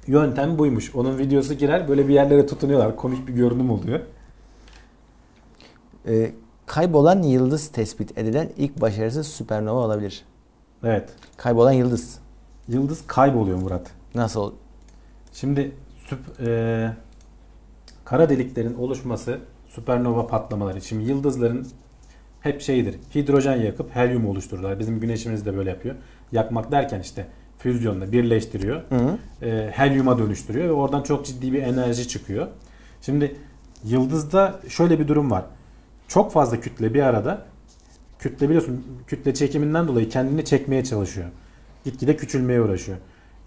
[SPEAKER 2] yöntem buymuş. Onun videosu girer böyle bir yerlere tutunuyorlar. Komik bir görünüm oluyor.
[SPEAKER 1] Ee, kaybolan yıldız tespit edilen ilk başarısız süpernova olabilir.
[SPEAKER 2] Evet.
[SPEAKER 1] Kaybolan yıldız.
[SPEAKER 2] Yıldız kayboluyor Murat.
[SPEAKER 1] Nasıl?
[SPEAKER 2] Şimdi süp, e, kara deliklerin oluşması süpernova patlamaları. Şimdi yıldızların hep şeyidir. Hidrojen yakıp helyum oluştururlar. Bizim güneşimiz de böyle yapıyor. Yakmak derken işte füzyonla birleştiriyor.
[SPEAKER 1] Hı hı.
[SPEAKER 2] E, helyuma dönüştürüyor ve oradan çok ciddi bir enerji çıkıyor. Şimdi yıldızda şöyle bir durum var. Çok fazla kütle bir arada kütle biliyorsun kütle çekiminden dolayı kendini çekmeye çalışıyor. Gitgide küçülmeye uğraşıyor.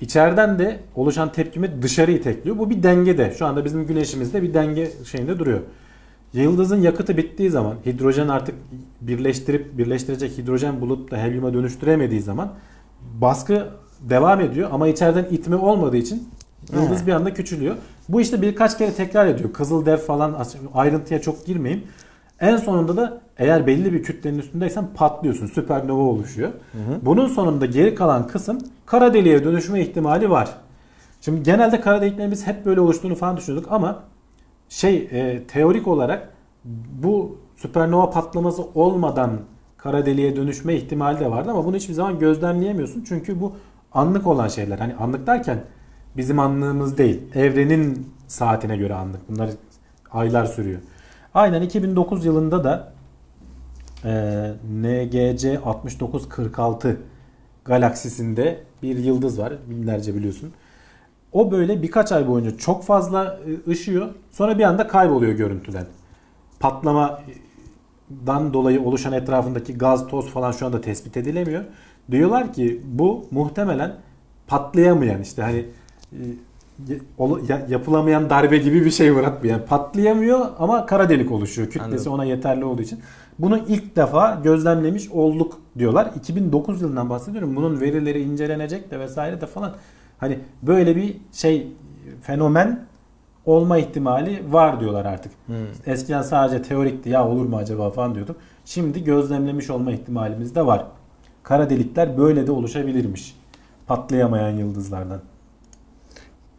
[SPEAKER 2] İçeriden de oluşan tepkimi dışarı itekliyor. Bu bir dengede. Şu anda bizim güneşimizde bir denge şeyinde duruyor. Yıldızın yakıtı bittiği zaman hidrojen artık birleştirip birleştirecek hidrojen bulup da helyuma dönüştüremediği zaman baskı devam ediyor ama içeriden itme olmadığı için yıldız
[SPEAKER 1] He.
[SPEAKER 2] bir anda küçülüyor. Bu işte birkaç kere tekrar ediyor. Kızıl dev falan ayrıntıya çok girmeyeyim. En sonunda da eğer belli bir kütlenin üstündeysen patlıyorsun. Süpernova oluşuyor. Bunun sonunda geri kalan kısım kara deliğe dönüşme ihtimali var. Şimdi genelde kara deliklerin biz hep böyle oluştuğunu falan düşünüyorduk ama şey e, teorik olarak bu süpernova patlaması olmadan kara deliğe dönüşme ihtimali de vardı ama bunu hiçbir zaman gözlemleyemiyorsun. Çünkü bu anlık olan şeyler. Hani anlık derken bizim anlığımız değil. Evrenin saatine göre anlık. Bunlar aylar sürüyor. Aynen 2009 yılında da e, NGC 6946 galaksisinde bir yıldız var. Binlerce biliyorsun. O böyle birkaç ay boyunca çok fazla e, ışıyor. Sonra bir anda kayboluyor görüntüden. Patlamadan dolayı oluşan etrafındaki gaz, toz falan şu anda tespit edilemiyor. Diyorlar ki bu muhtemelen patlayamayan işte hani e, yapılamayan darbe gibi bir şey bu. Yani patlayamıyor ama kara delik oluşuyor. Kütlesi
[SPEAKER 1] Anladım.
[SPEAKER 2] ona yeterli olduğu için. Bunu ilk defa gözlemlemiş olduk diyorlar. 2009 yılından bahsediyorum. Bunun verileri incelenecek de vesaire de falan. Hani böyle bir şey fenomen olma ihtimali var diyorlar artık.
[SPEAKER 1] Hmm.
[SPEAKER 2] Eskiden sadece teorikti ya olur mu acaba falan diyorduk. Şimdi gözlemlemiş olma ihtimalimiz de var. Kara delikler böyle de oluşabilirmiş. Patlayamayan yıldızlardan.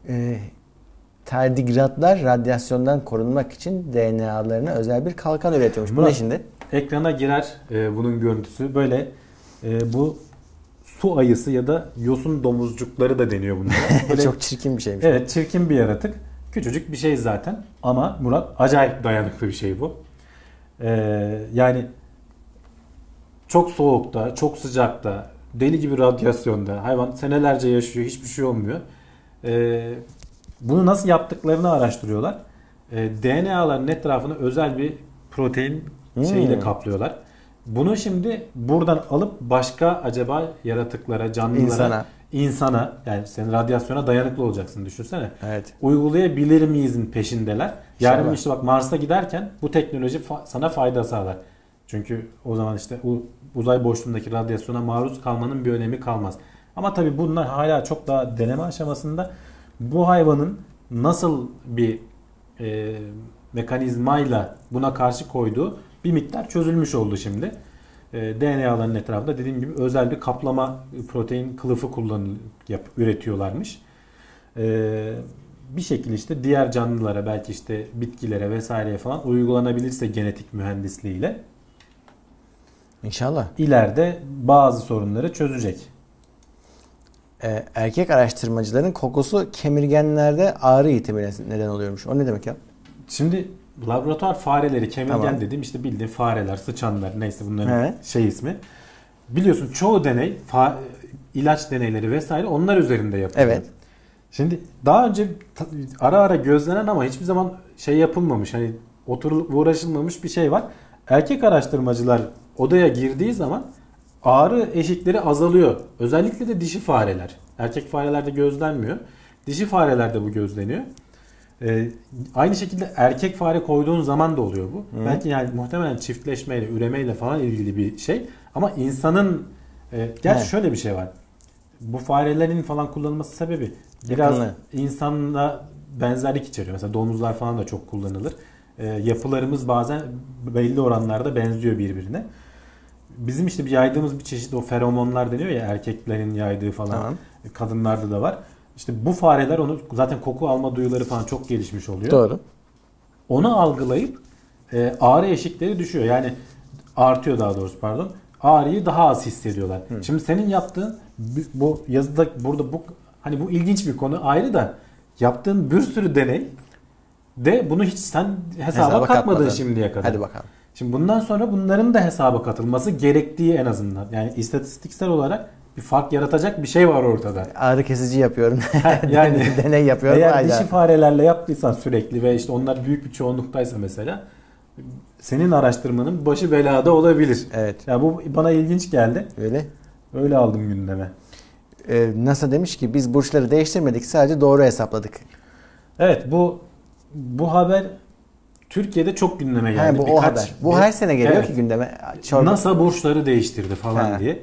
[SPEAKER 1] Ee, tardigratlar radyasyondan korunmak için DNA'larına özel bir kalkan üretiyormuş. Bu ne
[SPEAKER 2] Murat,
[SPEAKER 1] şimdi?
[SPEAKER 2] Ekrana girer e, bunun görüntüsü. Böyle e, bu su ayısı ya da yosun domuzcukları da deniyor bunlara. (laughs) Böyle,
[SPEAKER 1] Çok çirkin bir şeymiş.
[SPEAKER 2] evet çirkin bir yaratık. Küçücük bir şey zaten. Ama Murat acayip dayanıklı bir şey bu. E, yani çok soğukta, çok sıcakta, deli gibi radyasyonda hayvan senelerce yaşıyor, hiçbir şey olmuyor. E, bunu nasıl yaptıklarını araştırıyorlar. E, DNA'ların etrafını özel bir protein şeyiyle
[SPEAKER 1] Hmm.
[SPEAKER 2] kaplıyorlar. Bunu şimdi buradan alıp başka acaba yaratıklara, canlılara,
[SPEAKER 1] İnsana.
[SPEAKER 2] insana yani sen radyasyona dayanıklı olacaksın düşünsene.
[SPEAKER 1] Evet.
[SPEAKER 2] Uygulayabilir miyizin peşindeler. Yarın işte bak Mars'a giderken bu teknoloji fa- sana fayda sağlar. Çünkü o zaman işte uzay boşluğundaki radyasyona maruz kalmanın bir önemi kalmaz. Ama tabii bunlar hala çok daha deneme aşamasında. Bu hayvanın nasıl bir e, mekanizmayla buna karşı koyduğu bir miktar çözülmüş oldu şimdi. E, DNA'ların etrafında dediğim gibi özel bir kaplama protein kılıfı kullanıl yap, üretiyorlarmış. E, bir şekilde işte diğer canlılara belki işte bitkilere vesaireye falan uygulanabilirse genetik mühendisliğiyle
[SPEAKER 1] İnşallah.
[SPEAKER 2] ileride bazı sorunları çözecek.
[SPEAKER 1] Ee, erkek araştırmacıların kokusu kemirgenlerde ağrı itimine neden oluyormuş. O ne demek ya?
[SPEAKER 2] Şimdi laboratuvar fareleri, kemirgen
[SPEAKER 1] Tamam.
[SPEAKER 2] dediğim işte bildiğin fareler, sıçanlar neyse bunların
[SPEAKER 1] Evet.
[SPEAKER 2] şey ismi. Biliyorsun çoğu deney, fa- ilaç deneyleri vesaire onlar üzerinde yapılıyor.
[SPEAKER 1] Evet.
[SPEAKER 2] Şimdi daha önce ara ara gözlenen ama hiçbir zaman şey yapılmamış. Hani oturulup uğraşılmamış bir şey var. Erkek araştırmacılar odaya girdiği zaman ağrı eşikleri azalıyor. Özellikle de dişi fareler. Erkek farelerde gözlenmiyor. Dişi farelerde bu gözleniyor. Ee, aynı şekilde erkek fare koyduğun zaman da oluyor bu. Belki yani muhtemelen çiftleşmeyle, üremeyle falan ilgili bir şey. Ama insanın e, gerçi
[SPEAKER 1] Evet.
[SPEAKER 2] şöyle bir şey var. Bu farelerin falan kullanılması sebebi biraz
[SPEAKER 1] Yakınlığı.
[SPEAKER 2] insanla benzerlik içeriyor. Mesela domuzlar falan da çok kullanılır. E, yapılarımız bazen belli oranlarda benziyor birbirine. Bizim işte bir yaydığımız bir çeşit o feromonlar deniyor ya erkeklerin yaydığı falan.
[SPEAKER 1] Tamam.
[SPEAKER 2] Kadınlarda da var. İşte bu fareler onu zaten koku alma duyuları falan çok gelişmiş oluyor.
[SPEAKER 1] Doğru.
[SPEAKER 2] Onu algılayıp e, ağrı eşikleri düşüyor. Yani artıyor daha doğrusu pardon. Ağrıyı daha az hissediyorlar. Şimdi senin yaptığın bu- bu yazıda burada bu hani bu ilginç bir konu ayrı da yaptığın bir sürü deney de bunu hiç sen hesaba,
[SPEAKER 1] Hesaba
[SPEAKER 2] katmadın
[SPEAKER 1] katmadın.
[SPEAKER 2] şimdiye kadar.
[SPEAKER 1] Hadi bakalım.
[SPEAKER 2] Şimdi bundan sonra bunların da hesaba katılması gerektiği en azından. Yani istatistiksel olarak bir fark yaratacak bir şey var ortada. (laughs)
[SPEAKER 1] Ağrı kesici yapıyorum. (laughs)
[SPEAKER 2] yani (laughs)
[SPEAKER 1] deney yapıyorum.
[SPEAKER 2] eğer dişi farelerle yaptıysan sürekli ve işte onlar büyük bir çoğunluktaysa mesela senin araştırmanın başı belada olabilir.
[SPEAKER 1] Evet.
[SPEAKER 2] Ya bu bana ilginç geldi.
[SPEAKER 1] Öyle.
[SPEAKER 2] Öyle aldım gündeme.
[SPEAKER 1] Ee, NASA demiş ki biz burçları değiştirmedik sadece doğru hesapladık.
[SPEAKER 2] Evet bu bu haber Türkiye'de çok gündeme geldi.
[SPEAKER 1] bu o
[SPEAKER 2] Birkaç-
[SPEAKER 1] haber. Bu
[SPEAKER 2] bir-
[SPEAKER 1] her sene geliyor
[SPEAKER 2] Evet.
[SPEAKER 1] ki gündeme. Çorba.
[SPEAKER 2] NASA burçları değiştirdi falan
[SPEAKER 1] Ha.
[SPEAKER 2] diye.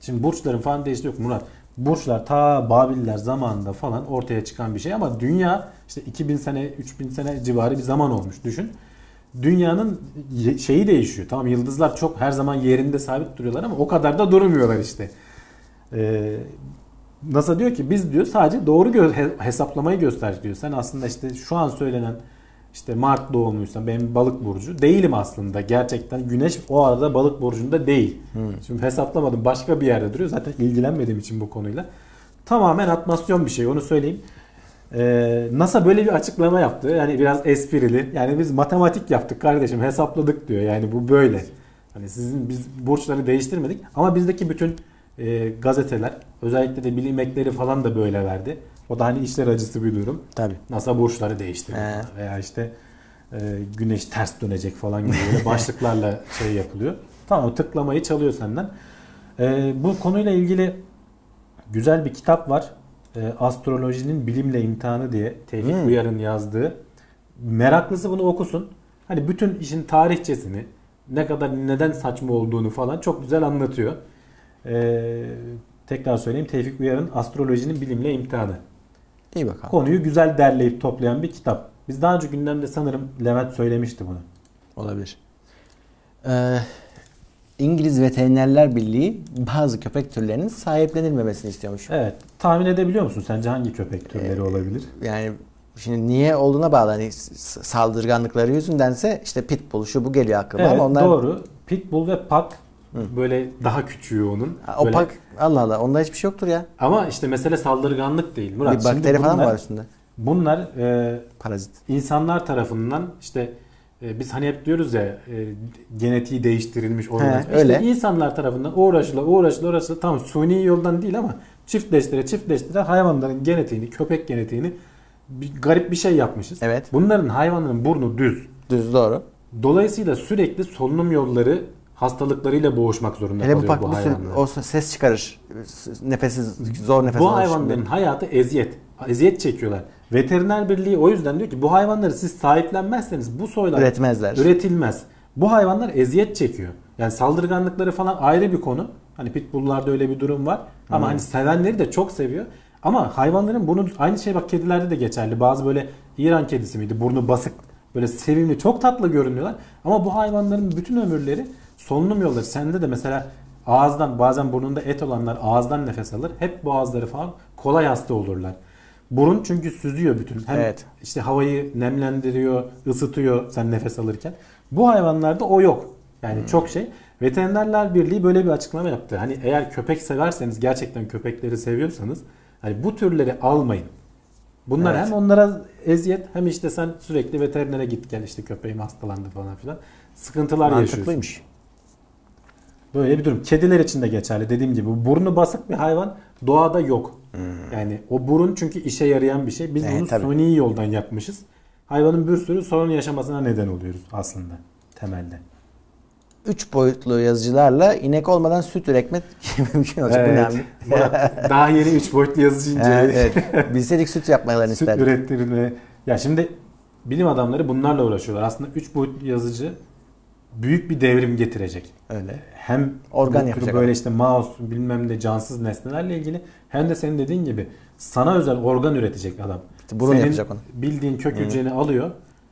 [SPEAKER 2] Şimdi burçların falan değişti yok Murat. Burçlar ta Babiller zamanında falan ortaya çıkan bir şey ama dünya işte 2000 sene 3000 sene civarı bir zaman olmuş düşün. Dünyanın şeyi değişiyor. Tamam yıldızlar çok her zaman yerinde sabit duruyorlar ama o kadar da durmuyorlar işte. Ee, NASA diyor ki biz diyor sadece doğru gö- he- hesaplamayı göster diyor. Sen aslında işte şu an söylenen işte Mart doğumluysan benim balık burcu değilim aslında. Gerçekten güneş o arada balık burcunda değil. Şimdi hesaplamadım başka bir yerde duruyor. Zaten ilgilenmediğim için bu konuyla. Tamamen atmasyon bir şey onu söyleyeyim. Ee, NASA böyle bir açıklama yaptı. Yani biraz esprili. Yani biz matematik yaptık kardeşim hesapladık diyor. Yani bu böyle. Hani sizin biz burçları değiştirmedik ama bizdeki bütün e, gazeteler özellikle de bilim ekleri falan da böyle verdi. O da hani işler acısı bir durum.
[SPEAKER 1] Tabii.
[SPEAKER 2] NASA burçları değiştirdi
[SPEAKER 1] He.
[SPEAKER 2] falan. veya işte e, güneş ters dönecek falan gibi böyle (laughs) başlıklarla şey yapılıyor. Tamam tıklamayı çalıyor senden. E, bu konuyla ilgili güzel bir kitap var. E, Astrolojinin Bilimle İmtihanı diye Tevfik
[SPEAKER 1] Hmm.
[SPEAKER 2] Uyar'ın yazdığı. Meraklısı bunu okusun. Hani bütün işin tarihçesini, ne kadar neden saçma olduğunu falan çok güzel anlatıyor. E, tekrar söyleyeyim Tevfik Uyar'ın Astrolojinin Bilimle İmtihanı.
[SPEAKER 1] İyi bakalım.
[SPEAKER 2] Konuyu güzel derleyip toplayan bir kitap. Biz daha önce gündemde sanırım Levent söylemişti bunu.
[SPEAKER 1] Olabilir. Ee, İngiliz Veterinerler Birliği bazı köpek türlerinin sahiplenilmemesini istiyormuş.
[SPEAKER 2] Evet. Tahmin edebiliyor musun sence hangi köpek türleri
[SPEAKER 1] Ee,
[SPEAKER 2] olabilir?
[SPEAKER 1] Yani şimdi niye olduğuna bağlı. Hani saldırganlıkları yüzündense işte pitbull şu bu geliyor aklıma
[SPEAKER 2] Evet
[SPEAKER 1] ama onlar
[SPEAKER 2] doğru. Pitbull ve Böyle daha küçüğü onun.
[SPEAKER 1] Ha, o
[SPEAKER 2] Böyle-
[SPEAKER 1] pak Allah Allah onda hiçbir şey yoktur ya.
[SPEAKER 2] Ama işte mesele saldırganlık değil. Murat,
[SPEAKER 1] bir bakteri falan
[SPEAKER 2] bunlar-
[SPEAKER 1] var üstünde?
[SPEAKER 2] Bunlar e,
[SPEAKER 1] Parazit.
[SPEAKER 2] insanlar tarafından işte e, biz hani hep diyoruz ya e, genetiği değiştirilmiş organizma. İşte
[SPEAKER 1] öyle.
[SPEAKER 2] insanlar tarafından uğraşıla uğraşıla uğraşıla tam suni yoldan değil ama çiftleştire çiftleştire hayvanların genetiğini, köpek genetiğini bir, garip bir şey yapmışız.
[SPEAKER 1] Evet.
[SPEAKER 2] Bunların hayvanların burnu düz.
[SPEAKER 1] Düz doğru.
[SPEAKER 2] Dolayısıyla sürekli solunum yolları hastalıklarıyla boğuşmak zorunda
[SPEAKER 1] Hele bu
[SPEAKER 2] kalıyor bu
[SPEAKER 1] sürü
[SPEAKER 2] hayvanlar.
[SPEAKER 1] o ses çıkarır. Nefessiz zor nefes
[SPEAKER 2] Bu
[SPEAKER 1] alır.
[SPEAKER 2] hayvanların hayatı eziyet. Eziyet çekiyorlar. Veteriner Birliği o yüzden diyor ki bu hayvanları siz sahiplenmezseniz bu soylar
[SPEAKER 1] üretmezler.
[SPEAKER 2] üretilmez. Bu hayvanlar eziyet çekiyor. Yani saldırganlıkları falan ayrı bir konu. Hani pitbulllarda öyle bir durum var. Ama hani sevenleri de çok seviyor. Ama hayvanların bunu aynı şey bak kedilerde de geçerli. Bazı böyle İran kedisi miydi? Burnu basık. Böyle sevimli, çok tatlı görünüyorlar. Ama bu hayvanların bütün ömürleri solunum yolları. Sende de mesela ağızdan bazen burnunda et olanlar ağızdan nefes alır. Hep boğazları falan kolay hasta olurlar. Burun çünkü süzüyor bütün. Hem
[SPEAKER 1] Evet.
[SPEAKER 2] işte havayı nemlendiriyor, ısıtıyor sen nefes alırken. Bu hayvanlarda o yok. Yani
[SPEAKER 1] Hmm.
[SPEAKER 2] çok şey. Veterinerler Birliği böyle bir açıklama yaptı. Hani eğer köpek severseniz, gerçekten köpekleri seviyorsanız hani bu türleri almayın. Bunlar
[SPEAKER 1] Evet.
[SPEAKER 2] hem onlara eziyet hem işte sen sürekli veterinere git gel işte köpeğim hastalandı falan filan. Sıkıntılar yaşıyorsun. Böyle bir durum. Kediler için de geçerli. Dediğim gibi bu burnu basık bir hayvan doğada yok. Yani o burun çünkü işe yarayan bir şey. Biz
[SPEAKER 1] Evet,
[SPEAKER 2] bunu
[SPEAKER 1] tabii.
[SPEAKER 2] suni yoldan yapmışız. Hayvanın bir sürü sorun yaşamasına neden oluyoruz aslında temelde.
[SPEAKER 1] Üç boyutlu yazıcılarla inek olmadan süt üretmek (laughs) mümkün olacak.
[SPEAKER 2] Evet.
[SPEAKER 1] Önemli. (laughs)
[SPEAKER 2] Daha yeni 3 boyutlu yazıcı inceledik.
[SPEAKER 1] evet. (laughs) Bilseydik süt yapmalarını
[SPEAKER 2] Süt
[SPEAKER 1] isterdik.
[SPEAKER 2] ürettirme. Ya şimdi bilim adamları bunlarla uğraşıyorlar. Aslında 3 boyutlu yazıcı büyük bir devrim getirecek.
[SPEAKER 1] Öyle.
[SPEAKER 2] Hem
[SPEAKER 1] Organ yapacak
[SPEAKER 2] böyle işte mouse bilmem ne cansız nesnelerle ilgili hem de senin dediğin gibi sana özel organ üretecek adam.
[SPEAKER 1] İşte burun
[SPEAKER 2] Senin
[SPEAKER 1] yapacak onu.
[SPEAKER 2] bildiğin kök hücreni alıyor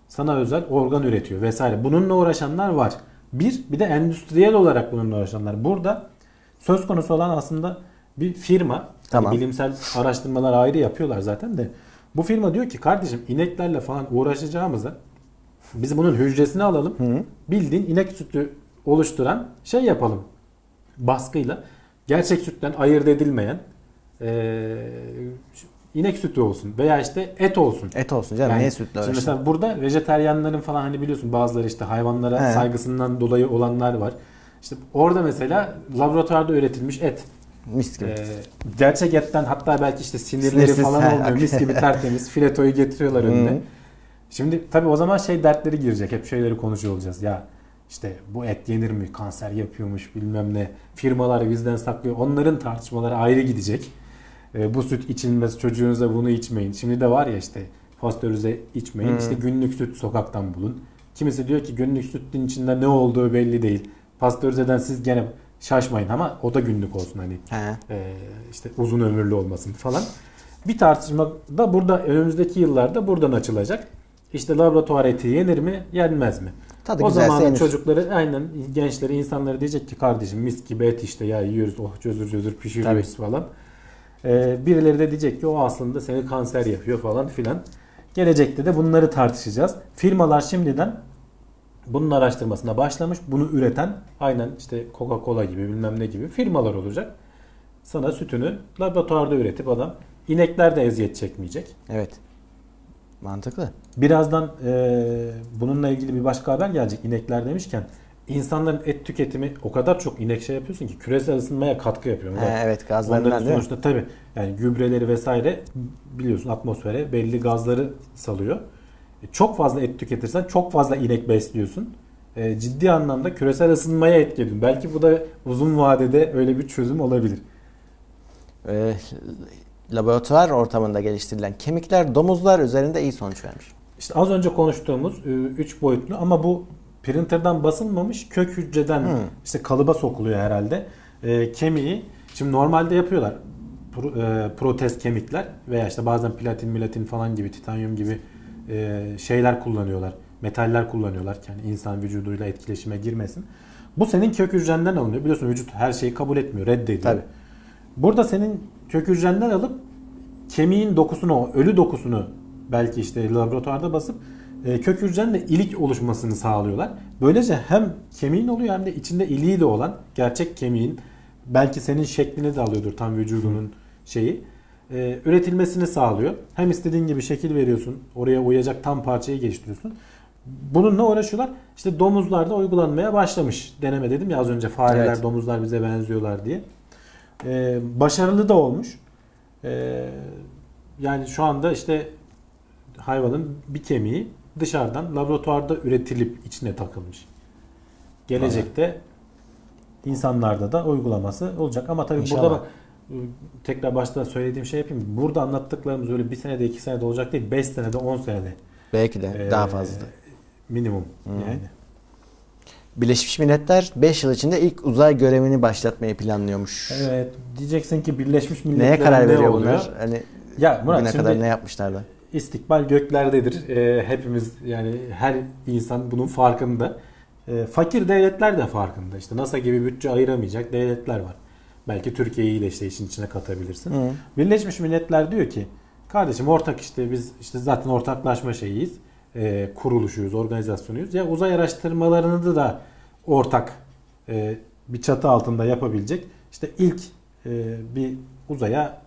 [SPEAKER 2] sana özel organ üretiyor vesaire. Bununla uğraşanlar var. Bir, bir de endüstriyel olarak bununla uğraşanlar. Burada söz konusu olan aslında bir firma.
[SPEAKER 1] Tamam.
[SPEAKER 2] Bilimsel araştırmalar ayrı yapıyorlar zaten de. Bu firma diyor ki kardeşim ineklerle falan uğraşacağımıza biz bunun hücresini alalım. Bildiğin inek sütü oluşturan şey yapalım. Baskıyla. Gerçek sütten ayırt edilmeyen eee, inek sütü olsun veya işte et olsun.
[SPEAKER 1] Et olsun canım.
[SPEAKER 2] Yani
[SPEAKER 1] niye sütle
[SPEAKER 2] şimdi mesela burada vejeteryanların falan hani biliyorsun bazıları işte hayvanlara
[SPEAKER 1] He.
[SPEAKER 2] saygısından dolayı olanlar var. İşte orada mesela laboratuvarda üretilmiş et.
[SPEAKER 1] Mis gibi.
[SPEAKER 2] Ee, gerçek etten hatta belki işte sinirleri
[SPEAKER 1] Sinirsiz,
[SPEAKER 2] falan
[SPEAKER 1] he,
[SPEAKER 2] olmuyor. Mis gibi (laughs) tertemiz filetoyu getiriyorlar
[SPEAKER 1] Hı.
[SPEAKER 2] önüne. Şimdi tabi o zaman şey dertleri girecek. Hep şeyleri konuşuyor olacağız. Ya işte bu et yenir mi? Kanser yapıyormuş bilmem ne. Firmalar bizden saklıyor. Onların tartışmaları ayrı gidecek. Ee, bu süt içilmez çocuğunuza bunu içmeyin. Şimdi de var ya işte pastörize içmeyin.
[SPEAKER 1] Hı.
[SPEAKER 2] İşte günlük süt sokaktan bulun. Kimisi diyor ki günlük sütün içinde ne olduğu belli değil. Pastörizeden siz gene şaşmayın ama o da günlük olsun hani
[SPEAKER 1] He.
[SPEAKER 2] e, işte uzun ömürlü olmasın falan. Bir tartışma da burada önümüzdeki yıllarda buradan açılacak. İşte laboratuvar eti yenir mi, yenmez mi?
[SPEAKER 1] Tadı
[SPEAKER 2] o zamanın
[SPEAKER 1] yenir.
[SPEAKER 2] çocukları aynen gençleri, insanları diyecek ki kardeşim mis gibi et işte ya yiyoruz, oh cözür cözür pişiriyoruz falan. Ee, birileri de diyecek ki o aslında seni kanser yapıyor falan filan. Gelecekte de bunları tartışacağız. Firmalar şimdiden bunun araştırmasına başlamış. Bunu üreten aynen işte Coca-Cola gibi bilmem ne gibi firmalar olacak. Sana sütünü laboratuvarda üretip adam inekler de eziyet çekmeyecek.
[SPEAKER 1] Evet. Mantıklı.
[SPEAKER 2] Birazdan e, bununla ilgili bir başka haber gelecek inekler demişken insanların et tüketimi o kadar çok inek şey yapıyorsun ki küresel ısınmaya katkı yapıyor.
[SPEAKER 1] He, evet gazlarından
[SPEAKER 2] Onların
[SPEAKER 1] değil mi?
[SPEAKER 2] sonuçta tabii yani gübreleri vesaire biliyorsun atmosfere belli gazları salıyor. E, Çok fazla et tüketirsen çok fazla inek besliyorsun. E, ciddi anlamda küresel ısınmaya etki ediyor. Belki bu da uzun vadede öyle bir çözüm olabilir.
[SPEAKER 1] Ee, laboratuvar ortamında geliştirilen kemikler domuzlar üzerinde iyi sonuç vermiş.
[SPEAKER 2] İşte az önce konuştuğumuz 3 boyutlu ama bu printer'dan basılmamış kök hücreden
[SPEAKER 1] Hmm.
[SPEAKER 2] işte kalıba sokuluyor herhalde. E, kemiği şimdi normalde yapıyorlar. Pro- e, protez kemikler veya işte bazen platin, milatin falan gibi titanyum gibi e, şeyler kullanıyorlar. Metaller kullanıyorlar ki yani insan vücuduyla etkileşime girmesin. Bu senin kök hücrenden alınıyor. Biliyorsun vücut her şeyi kabul etmiyor, reddediyor.
[SPEAKER 1] Tabii.
[SPEAKER 2] Burada senin kök hücrenden alıp kemiğin dokusunu, o ölü dokusunu belki işte laboratuvarda basıp e, kök hücrenle ilik oluşmasını sağlıyorlar. Böylece hem kemiğin oluyor hem de içinde iliği de olan gerçek kemiğin belki senin şeklini de alıyordur tam vücudunun şeyi. e, üretilmesini sağlıyor. Hem istediğin gibi şekil veriyorsun. Oraya uyacak tam parçayı geliştiriyorsun. Bununla uğraşıyorlar. İşte domuzlarda uygulanmaya başlamış. Deneme dedim ya az önce fareler,
[SPEAKER 1] Evet.
[SPEAKER 2] domuzlar bize benziyorlar diye. Ee, başarılı da olmuş. Ee, yani şu anda işte hayvanın bir kemiği dışarıdan laboratuvarda üretilip içine takılmış. Gelecekte insanlarda da uygulaması olacak. Ama tabii
[SPEAKER 1] İnşallah.
[SPEAKER 2] burada bak e, tekrar başta söylediğim şey yapayım. Burada anlattıklarımız öyle bir senede iki senede olacak değil. 5 senede 10 senede.
[SPEAKER 1] Belki de
[SPEAKER 2] Ee,
[SPEAKER 1] daha fazla.
[SPEAKER 2] Minimum yani.
[SPEAKER 1] Birleşmiş Milletler 5 yıl içinde ilk uzay görevini başlatmayı planlıyormuş.
[SPEAKER 2] Evet. Diyeceksin ki Birleşmiş Milletler
[SPEAKER 1] Neye karar veriyor
[SPEAKER 2] oluyor?
[SPEAKER 1] bunlar? Hani
[SPEAKER 2] Ya Murat
[SPEAKER 1] bugüne kadar ne yapmışlar da?
[SPEAKER 2] istikbal göklerdedir. Ee, hepimiz yani her insan bunun farkında. Ee, fakir devletler de farkında. İşte NASA gibi bütçe ayıramayacak devletler var. Belki Türkiye'yi de işte işin içine katabilirsin.
[SPEAKER 1] Hı.
[SPEAKER 2] Birleşmiş Milletler diyor ki kardeşim ortak işte biz işte zaten ortaklaşma şeyiyiz. Ee, kuruluşuyuz, organizasyonuyuz. Ya uzay araştırmalarını da ortak e, bir çatı altında yapabilecek. İşte ilk e, bir uzaya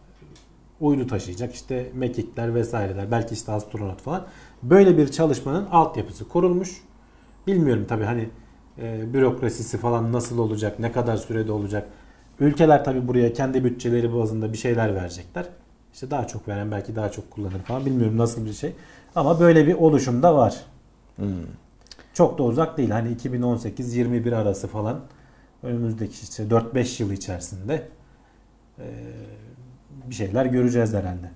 [SPEAKER 2] uydu taşıyacak işte mekikler vesaireler belki işte astronot falan. Böyle bir çalışmanın altyapısı kurulmuş. Bilmiyorum tabi hani e, bürokrasisi falan nasıl olacak, ne kadar sürede olacak. Ülkeler tabi buraya kendi bütçeleri bazında bir şeyler verecekler. İşte daha çok veren belki daha çok kullanır falan bilmiyorum nasıl bir şey. Ama böyle bir oluşum da var.
[SPEAKER 1] Hmm.
[SPEAKER 2] Çok da uzak değil. Hani 2018-21 arası falan önümüzdeki işte 4-5 yıl içerisinde e, bir şeyler göreceğiz herhalde.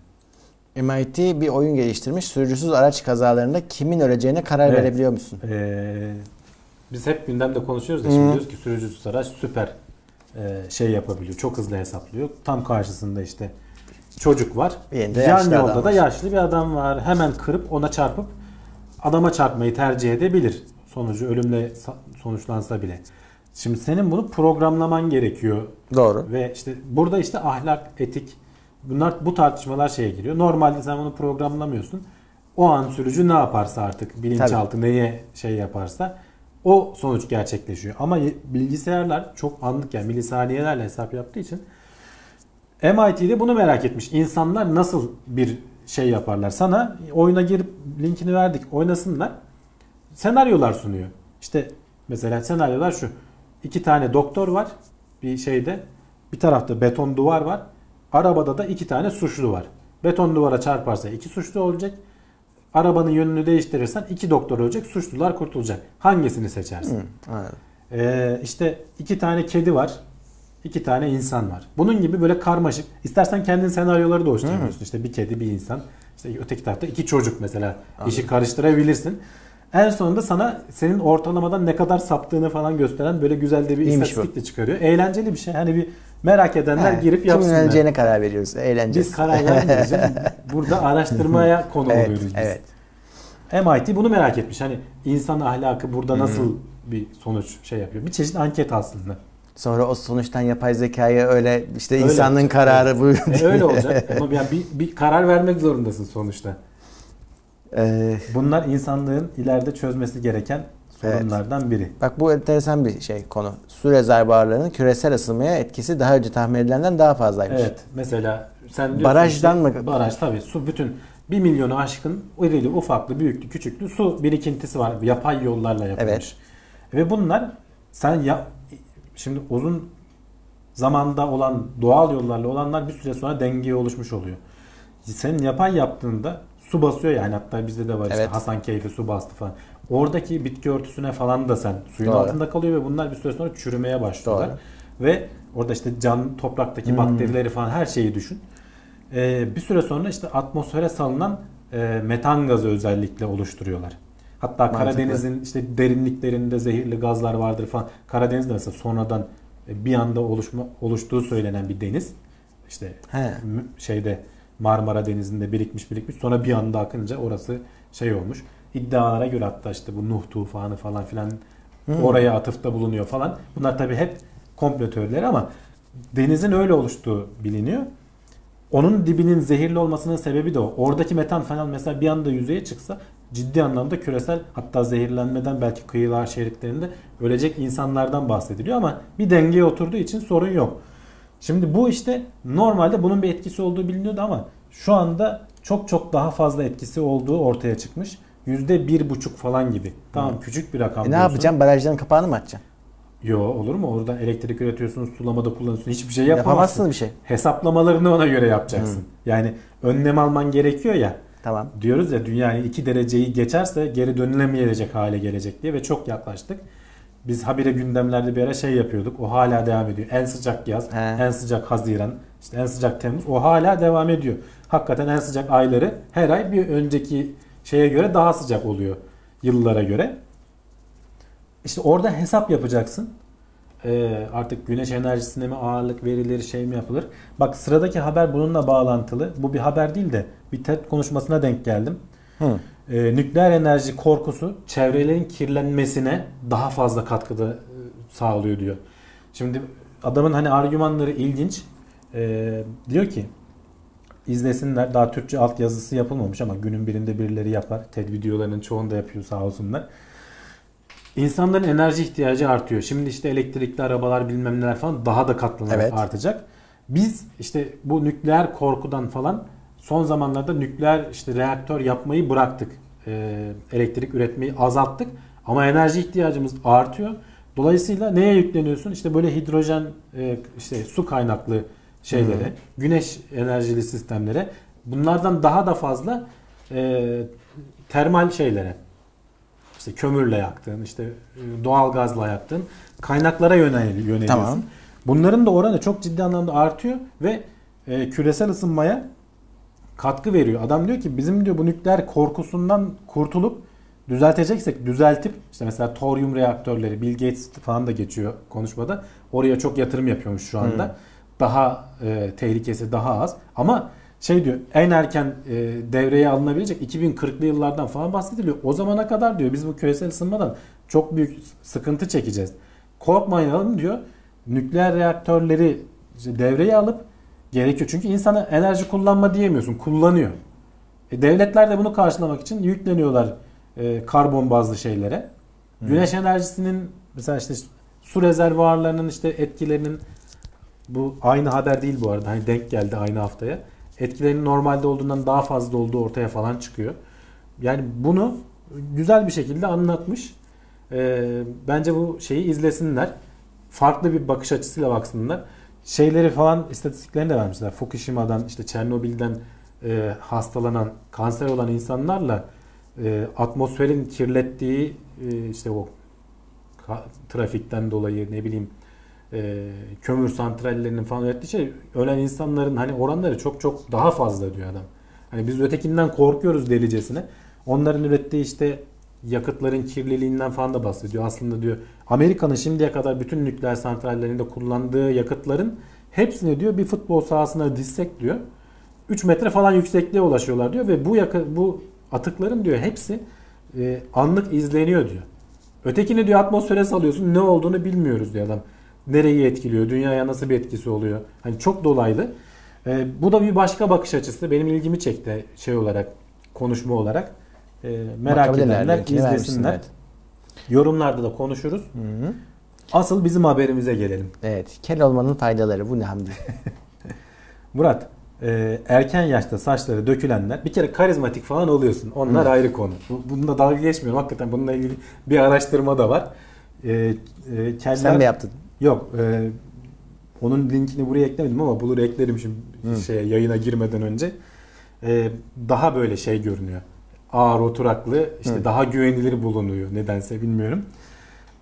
[SPEAKER 1] MIT bir oyun geliştirmiş. Sürücüsüz araç kazalarında kimin öleceğine karar
[SPEAKER 2] Evet.
[SPEAKER 1] verebiliyor musun?
[SPEAKER 2] Ee, biz hep gündemde konuşuyoruz da şimdi diyoruz ki sürücüsüz araç süper e, şey yapabiliyor. Çok hızlı hesaplıyor. Tam karşısında işte çocuk var.
[SPEAKER 1] Yerinde
[SPEAKER 2] Yan yolda da yaşlı bir adam var. Hemen kırıp ona çarpıp adama çarpmayı tercih edebilir. sonucu ölümle sa- sonuçlansa bile. Şimdi senin bunu programlaman gerekiyor
[SPEAKER 1] Doğru.
[SPEAKER 2] ve işte burada işte ahlak, etik bunlar bu tartışmalar şeye giriyor. Normalde sen bunu programlamıyorsun. O an sürücü ne yaparsa artık bilinçaltı neye şey yaparsa o sonuç gerçekleşiyor. Ama bilgisayarlar çok anlık yani milisaniyelerle hesap yaptığı için MIT'de bunu merak etmiş. İnsanlar nasıl bir şey yaparlar? Sana oyuna girip linkini verdik oynasınlar. Senaryolar sunuyor. İşte mesela senaryolar şu. İki tane doktor var bir şeyde. Bir tarafta beton duvar var. Arabada da iki tane suçlu var. Beton duvara çarparsa iki suçlu olacak. Arabanın yönünü değiştirirsen iki doktor ölecek. Suçlular kurtulacak. Hangisini seçersin?
[SPEAKER 1] Anladım.
[SPEAKER 2] Ee, işte iki tane kedi var. İki tane insan var. Bunun gibi böyle karmaşık. İstersen kendin senaryoları da oluşturabiliyorsun. İşte bir kedi, bir insan. İşte öteki tarafta iki çocuk mesela. İşi karıştırabilirsin. En sonunda sana senin ortalamadan ne kadar saptığını falan gösteren böyle güzel de bir
[SPEAKER 1] İyiymiş
[SPEAKER 2] istatistik de çıkarıyor. Eğlenceli bir şey. Hani bir merak edenler
[SPEAKER 1] He,
[SPEAKER 2] girip
[SPEAKER 1] Kimin
[SPEAKER 2] yapsınlar.
[SPEAKER 1] öleceğine karar veriyoruz. Eğleneceğiz.
[SPEAKER 2] Biz karar vermiyoruz. (laughs) Burada araştırmaya (laughs) konu
[SPEAKER 1] evet,
[SPEAKER 2] oluyoruz biz.
[SPEAKER 1] evet.
[SPEAKER 2] MIT bunu merak etmiş. Hani insan ahlakı burada
[SPEAKER 1] Hmm.
[SPEAKER 2] nasıl bir sonuç şey yapıyor. Bir çeşit anket aslında.
[SPEAKER 1] Sonra o sonuçtan yapay zekayı öyle işte
[SPEAKER 2] Öyle.
[SPEAKER 1] insanlığın kararı bu.
[SPEAKER 2] E, öyle olacak. (laughs) Ama yani bir, bir karar vermek zorundasın sonuçta.
[SPEAKER 1] Ee,
[SPEAKER 2] Bunlar insanlığın ileride çözmesi gereken sorunlardan biri.
[SPEAKER 1] bak bu enteresan bir şey konu. Su rezervuarlarının küresel ısınmaya etkisi daha önce tahmin edilenden daha fazlaymış.
[SPEAKER 2] Evet. Mesela sen
[SPEAKER 1] Barajdan mı?
[SPEAKER 2] Baraj tabii. Su bütün 1 milyonu aşkın irili ufaklı büyüklü küçüklü su birikintisi var. Yapay yollarla yapılmış.
[SPEAKER 1] Evet.
[SPEAKER 2] Ve bunlar sen ya şimdi uzun zamanda olan doğal yollarla olanlar bir süre sonra dengeye oluşmuş oluyor. Senin yapay yaptığında su basıyor yani hatta bizde de var işte
[SPEAKER 1] Evet.
[SPEAKER 2] Hasan Keyfi su bastı falan. Oradaki bitki örtüsüne falan da sen suyun
[SPEAKER 1] Doğru.
[SPEAKER 2] altında kalıyor ve bunlar bir süre sonra çürümeye başlıyorlar.
[SPEAKER 1] Doğru.
[SPEAKER 2] Ve orada işte can topraktaki
[SPEAKER 1] Hmm.
[SPEAKER 2] bakterileri falan her şeyi düşün. Ee, bir süre sonra işte atmosfere salınan e, metan gazı özellikle oluşturuyorlar. Hatta
[SPEAKER 1] Mantıklı.
[SPEAKER 2] Karadeniz'in işte derinliklerinde zehirli gazlar vardır falan. Karadeniz'de mesela sonradan e, bir anda oluşma, oluştuğu söylenen bir deniz. İşte
[SPEAKER 1] He.
[SPEAKER 2] şeyde Marmara Denizi'nde birikmiş birikmiş sonra bir anda akınca orası şey olmuş. İddialara göre hatta işte bu Nuh tufanı falan filan
[SPEAKER 1] Hmm.
[SPEAKER 2] oraya atıfta bulunuyor falan. Bunlar tabii hep komplo teorileri ama denizin öyle oluştuğu biliniyor. Onun dibinin zehirli olmasının sebebi de o. Oradaki metan falan mesela bir anda yüzeye çıksa ciddi anlamda küresel hatta zehirlenmeden belki kıyılar şeritlerinde ölecek insanlardan bahsediliyor ama bir dengeye oturduğu için sorun yok. Şimdi bu işte normalde bunun bir etkisi olduğu biliniyordu ama şu anda çok çok daha fazla etkisi olduğu ortaya çıkmış. Yüzde bir buçuk falan gibi. Tamam küçük bir rakam.
[SPEAKER 1] E ne
[SPEAKER 2] diyorsun.
[SPEAKER 1] yapacağım? Barajların kapağını mı açacaksın?
[SPEAKER 2] Yo olur mu? Orada elektrik üretiyorsun, sulamada kullanıyorsun. Hiçbir şey yapamazsın.
[SPEAKER 1] Yapamazsın bir şey.
[SPEAKER 2] Hesaplamalarını ona göre yapacaksın. Yani önlem alman gerekiyor ya.
[SPEAKER 1] Tamam.
[SPEAKER 2] Diyoruz ya dünya 2 dereceyi geçerse geri dönülemeyecek hale gelecek diye ve çok yaklaştık. Biz habire gündemlerde bir ara şey yapıyorduk. O hala devam ediyor. En sıcak yaz,
[SPEAKER 1] He.
[SPEAKER 2] en sıcak Haziran, işte en sıcak Temmuz. O hala devam ediyor. Hakikaten en sıcak ayları her ay bir önceki şeye göre daha sıcak oluyor yıllara göre. İşte orada hesap yapacaksın. Ee, artık güneş enerjisine mi ağırlık verilir, şey mi yapılır? Bak sıradaki haber bununla bağlantılı. Bu bir haber değil de bir TED konuşmasına denk geldim.
[SPEAKER 1] Hı.
[SPEAKER 2] Ee, nükleer enerji korkusu çevrelerin kirlenmesine daha fazla katkıda e, sağlıyor diyor. Şimdi adamın hani argümanları ilginç. Ee, diyor ki izlesinler. Daha Türkçe altyazısı yapılmamış ama günün birinde birileri yapar. TED videolarının çoğunu da yapıyor sağ olsunlar. İnsanların enerji ihtiyacı artıyor. Şimdi işte elektrikli arabalar bilmem neler falan daha da katlanarak
[SPEAKER 1] Evet.
[SPEAKER 2] artacak. Biz işte bu nükleer korkudan falan son zamanlarda nükleer işte reaktör yapmayı bıraktık. Ee, elektrik üretmeyi azalttık. Ama enerji ihtiyacımız artıyor. Dolayısıyla neye yükleniyorsun? İşte böyle hidrojen, e, işte su kaynaklı şeylere, güneş enerjili sistemlere. Bunlardan daha da fazla e, termal şeylere, işte kömürle yaktığın, işte e, doğal gazla yaktığın kaynaklara yönel, yöneliyorsun.
[SPEAKER 1] Tamam.
[SPEAKER 2] Bunların da oranı çok ciddi anlamda artıyor ve e, küresel ısınmaya katkı veriyor. Adam diyor ki bizim diyor bu nükleer korkusundan kurtulup düzelteceksek düzeltip işte mesela toryum reaktörleri Bill Gates falan da geçiyor konuşmada. Oraya çok yatırım yapıyormuş şu anda. Daha e, tehlikesi daha az. Ama şey diyor en erken e, devreye alınabilecek 2040'lı yıllardan falan bahsediliyor. O zamana kadar diyor biz bu küresel ısınmadan çok büyük sıkıntı çekeceğiz. Korkmayalım diyor. Nükleer reaktörleri işte devreye alıp gerekiyor. Çünkü insana enerji kullanma diyemiyorsun. Kullanıyor. E, devletler de bunu karşılamak için yükleniyorlar e, karbon bazlı şeylere. Güneş enerjisinin mesela işte su rezervuarlarının işte etkilerinin bu aynı haber değil bu arada. Hani denk geldi aynı haftaya. Etkilerinin normalde olduğundan daha fazla olduğu ortaya falan çıkıyor. Yani bunu güzel bir şekilde anlatmış. Ee, bence bu şeyi izlesinler. Farklı bir bakış açısıyla baksınlar. Şeyleri falan istatistiklerini de vermişler. Fukushima'dan işte Çernobil'den e, hastalanan, kanser olan insanlarla e, atmosferin kirlettiği e, işte o trafikten dolayı ne bileyim e, kömür santrallerinin falan ürettiği şey ölen insanların hani oranları çok çok daha fazla diyor adam. Hani biz ötekinden korkuyoruz delicesine. Onların ürettiği işte yakıtların kirliliğinden falan da bahsediyor. Aslında diyor Amerika'nın şimdiye kadar bütün nükleer santrallerinde kullandığı yakıtların hepsini diyor bir futbol sahasına dizsek diyor 3 metre falan yüksekliğe ulaşıyorlar diyor ve bu yakı, bu atıkların diyor hepsi e, anlık izleniyor diyor. Ötekini diyor atmosfere salıyorsun ne olduğunu bilmiyoruz diyor adam. Nereyi etkiliyor, dünyaya nasıl bir etkisi oluyor. Hani çok dolaylı. E, bu da bir başka bakış açısı. Benim ilgimi çekti şey olarak, konuşma olarak. E, merak edenler izlesinler.
[SPEAKER 1] evet.
[SPEAKER 2] Yorumlarda da konuşuruz.
[SPEAKER 1] Hı hı.
[SPEAKER 2] Asıl bizim haberimize gelelim.
[SPEAKER 1] Evet. Kel olmanın faydaları. Bu ne Hamdi? (laughs)
[SPEAKER 2] Murat, e, erken yaşta saçları dökülenler bir kere karizmatik falan oluyorsun. Onlar ayrı konu. Bu- Bununla dalga geçmiyorum. Hakikaten bununla ilgili bir araştırma da var. E, e, keller,
[SPEAKER 1] Sen mi yaptın?
[SPEAKER 2] Yok. e, onun linkini buraya eklemedim ama bulur eklerim şimdi şeye, yayına girmeden önce. E, daha böyle şey görünüyor. Ağır oturaklı, işte
[SPEAKER 1] Hı.
[SPEAKER 2] daha güvenilir bulunuyor nedense bilmiyorum.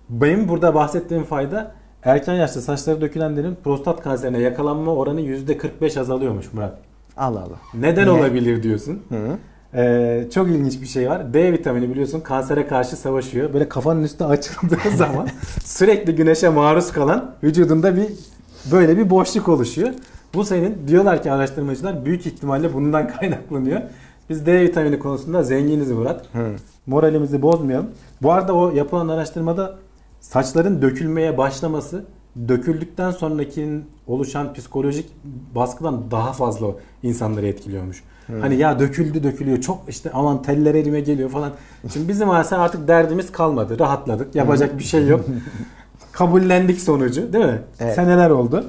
[SPEAKER 2] Benim burada bahsettiğim fayda erken yaşta saçları dökülenlerin prostat kanserine yakalanma oranı %45 azalıyormuş Murat.
[SPEAKER 1] Allah Allah.
[SPEAKER 2] Neden
[SPEAKER 1] Niye?
[SPEAKER 2] olabilir diyorsun?
[SPEAKER 1] Hı.
[SPEAKER 2] Ee, çok ilginç bir şey var. D vitamini biliyorsun kansere karşı savaşıyor. Böyle kafanın üstü açıldığı (laughs) zaman sürekli güneşe maruz kalan vücudunda bir böyle bir boşluk oluşuyor. Bu senin diyorlar ki araştırmacılar büyük ihtimalle bundan (laughs) kaynaklanıyor. Biz D vitamini konusunda zenginiz Murat.
[SPEAKER 1] Hı.
[SPEAKER 2] Moralimizi bozmayalım. Bu arada o yapılan araştırmada saçların dökülmeye başlaması döküldükten sonrakinin oluşan psikolojik baskıdan daha fazla insanları etkiliyormuş. Hani ya döküldü dökülüyor çok işte aman teller elime geliyor falan. Şimdi bizim mesela artık derdimiz kalmadı. Rahatladık. Yapacak bir şey yok. (laughs) Kabullendik sonucu değil mi?
[SPEAKER 1] Evet.
[SPEAKER 2] Seneler oldu.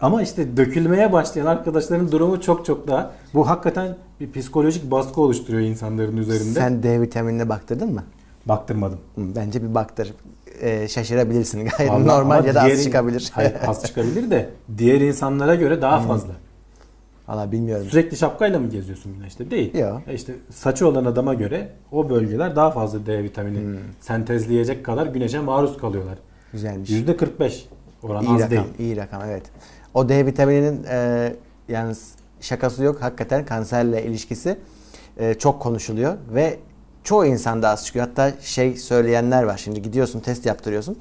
[SPEAKER 2] Ama işte dökülmeye başlayan arkadaşların durumu çok çok daha. Bu hakikaten bir psikolojik baskı oluşturuyor insanların üzerinde.
[SPEAKER 1] Sen D vitaminine baktırdın mı?
[SPEAKER 2] Baktırmadım.
[SPEAKER 1] Bence bir baktır. Ee, şaşırabilirsin. (laughs) Gayet
[SPEAKER 2] Vallahi
[SPEAKER 1] normal ya da az
[SPEAKER 2] diğer-
[SPEAKER 1] çıkabilir.
[SPEAKER 2] Hayır az (laughs) çıkabilir de diğer insanlara göre daha fazla.
[SPEAKER 1] Valla bilmiyorum.
[SPEAKER 2] Sürekli şapkayla mı geziyorsun güneşte? Değil.
[SPEAKER 1] Yok.
[SPEAKER 2] E İşte saçı olan adama göre o bölgeler daha fazla D vitamini
[SPEAKER 1] Hmm.
[SPEAKER 2] sentezleyecek kadar güneşe maruz kalıyorlar.
[SPEAKER 1] Güzelmiş.
[SPEAKER 2] %45 oran
[SPEAKER 1] İyi
[SPEAKER 2] az
[SPEAKER 1] rakam,
[SPEAKER 2] değil.
[SPEAKER 1] iyi rakam evet. O D vitamininin e, yalnız şakası yok. Hakikaten kanserle ilişkisi e, çok konuşuluyor ve çoğu insanda az çıkıyor. Hatta şey söyleyenler var. Şimdi gidiyorsun test yaptırıyorsun.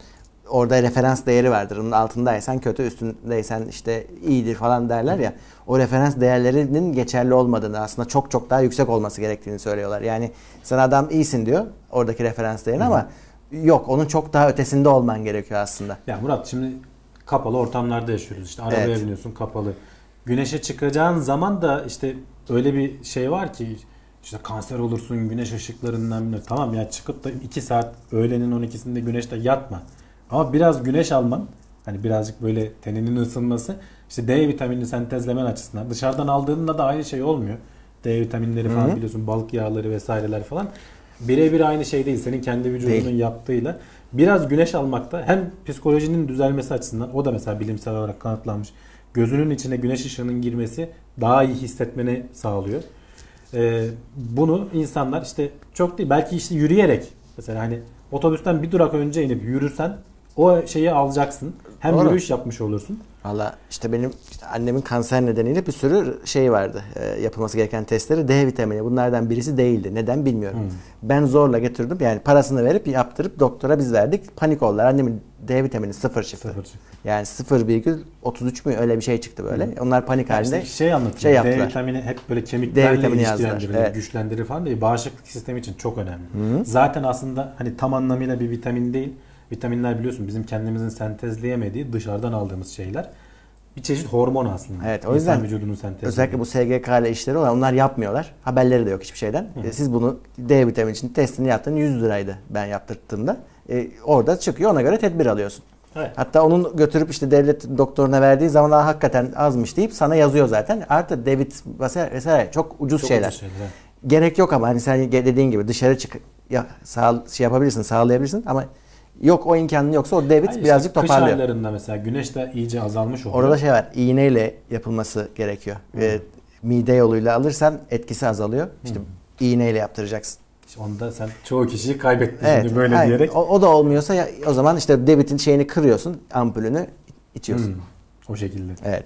[SPEAKER 1] Orada referans değeri vardır. Onun altındaysan kötü, üstündeysen işte iyidir falan derler ya. O referans değerlerinin geçerli olmadığını aslında çok çok daha yüksek olması gerektiğini söylüyorlar. Yani sen adam iyisin diyor oradaki referans değerini ama yok onun çok daha ötesinde olman gerekiyor aslında.
[SPEAKER 2] Ya Murat şimdi kapalı ortamlarda yaşıyoruz. İşte arabaya
[SPEAKER 1] Evet.
[SPEAKER 2] biniyorsun kapalı. Güneşe çıkacağın zaman da işte öyle bir şey var ki işte kanser olursun güneş ışıklarından bilmem. Tamam ya çıkıp da 2 saat öğlenin 12'sinde güneşte yatma. Ama biraz güneş alman hani birazcık böyle teninin ısınması işte D vitamini sentezlemen açısından dışarıdan aldığında da aynı şey olmuyor. D vitaminleri falan
[SPEAKER 1] Hı hı.
[SPEAKER 2] biliyorsun balık yağları vesaireler falan birebir aynı şey değil. Senin kendi vücudunun
[SPEAKER 1] Değil.
[SPEAKER 2] yaptığıyla biraz güneş almakta hem psikolojinin düzelmesi açısından o da mesela bilimsel olarak kanıtlanmış. Gözünün içine güneş ışığının girmesi daha iyi hissetmeni sağlıyor. Ee, bunu insanlar işte çok değil belki işte yürüyerek mesela hani otobüsten bir durak önce inip yürürsen o şeyi alacaksın. Hem
[SPEAKER 1] Doğru.
[SPEAKER 2] yürüyüş yapmış olursun.
[SPEAKER 1] Valla işte benim işte annemin kanser nedeniyle bir sürü şey vardı. e, yapılması gereken testleri D vitamini. Bunlardan birisi değildi. Neden bilmiyorum.
[SPEAKER 2] Hmm.
[SPEAKER 1] Ben zorla getirdim. Yani parasını verip yaptırıp doktora biz verdik. Panik oldular. Annemin D vitamini sıfır çıktı.
[SPEAKER 2] Sıfır çıktı.
[SPEAKER 1] Yani 0,33 mü öyle bir şey çıktı böyle. Onlar panik halinde.
[SPEAKER 2] İşte şey anlatıyor.
[SPEAKER 1] şey
[SPEAKER 2] D
[SPEAKER 1] yaptılar.
[SPEAKER 2] vitamini hep böyle
[SPEAKER 1] D
[SPEAKER 2] kemiklerle
[SPEAKER 1] yazdılar,
[SPEAKER 2] ilişkilendirilir,
[SPEAKER 1] evet.
[SPEAKER 2] güçlendirir falan değil. Bağışıklık sistemi için çok önemli. Zaten aslında hani tam anlamıyla bir vitamin değil. Vitaminler biliyorsun bizim kendimizin sentezleyemediği dışarıdan aldığımız şeyler. Bir çeşit hormon aslında.
[SPEAKER 1] Evet, o
[SPEAKER 2] İnsan
[SPEAKER 1] yüzden
[SPEAKER 2] vücudunun sentezlediği.
[SPEAKER 1] Özellikle bu SGK ile işleri var. Onlar yapmıyorlar. Haberleri de yok hiçbir şeyden. E, Siz bunu D vitamini için testini yaptığın 100 liraydı ben yaptırdığımda. E, orada çıkıyor. Ona göre tedbir alıyorsun.
[SPEAKER 2] Evet.
[SPEAKER 1] Hatta onun götürüp işte devlet doktoruna verdiği zaman "Aa, hakikaten azmış deyip sana yazıyor zaten. Artı D vit vesaire, çok ucuz
[SPEAKER 2] Çok
[SPEAKER 1] şeyler.
[SPEAKER 2] ucuz şeyler.
[SPEAKER 1] Gerek yok ama hani sen dediğin gibi dışarı çık ya, sağ, şey yapabilirsin, sağlayabilirsin ama yok o imkanın yoksa o D vit
[SPEAKER 2] Hayır, işte
[SPEAKER 1] birazcık
[SPEAKER 2] Kış
[SPEAKER 1] toparlıyor.
[SPEAKER 2] aylarında mesela güneş de iyice azalmış oluyor.
[SPEAKER 1] Orada şey var. iğneyle yapılması gerekiyor. Ve mide yoluyla alırsan etkisi azalıyor. İşte iğneyle yaptıracaksın.
[SPEAKER 2] İşte onda sen çoğu kişiyi kaybettin
[SPEAKER 1] Evet.
[SPEAKER 2] şimdi böyle
[SPEAKER 1] aynen.
[SPEAKER 2] diyerek.
[SPEAKER 1] O, o da olmuyorsa ya, o zaman işte David'in şeyini kırıyorsun, ampulünü içiyorsun.
[SPEAKER 2] Hmm, o şekilde.
[SPEAKER 1] Evet.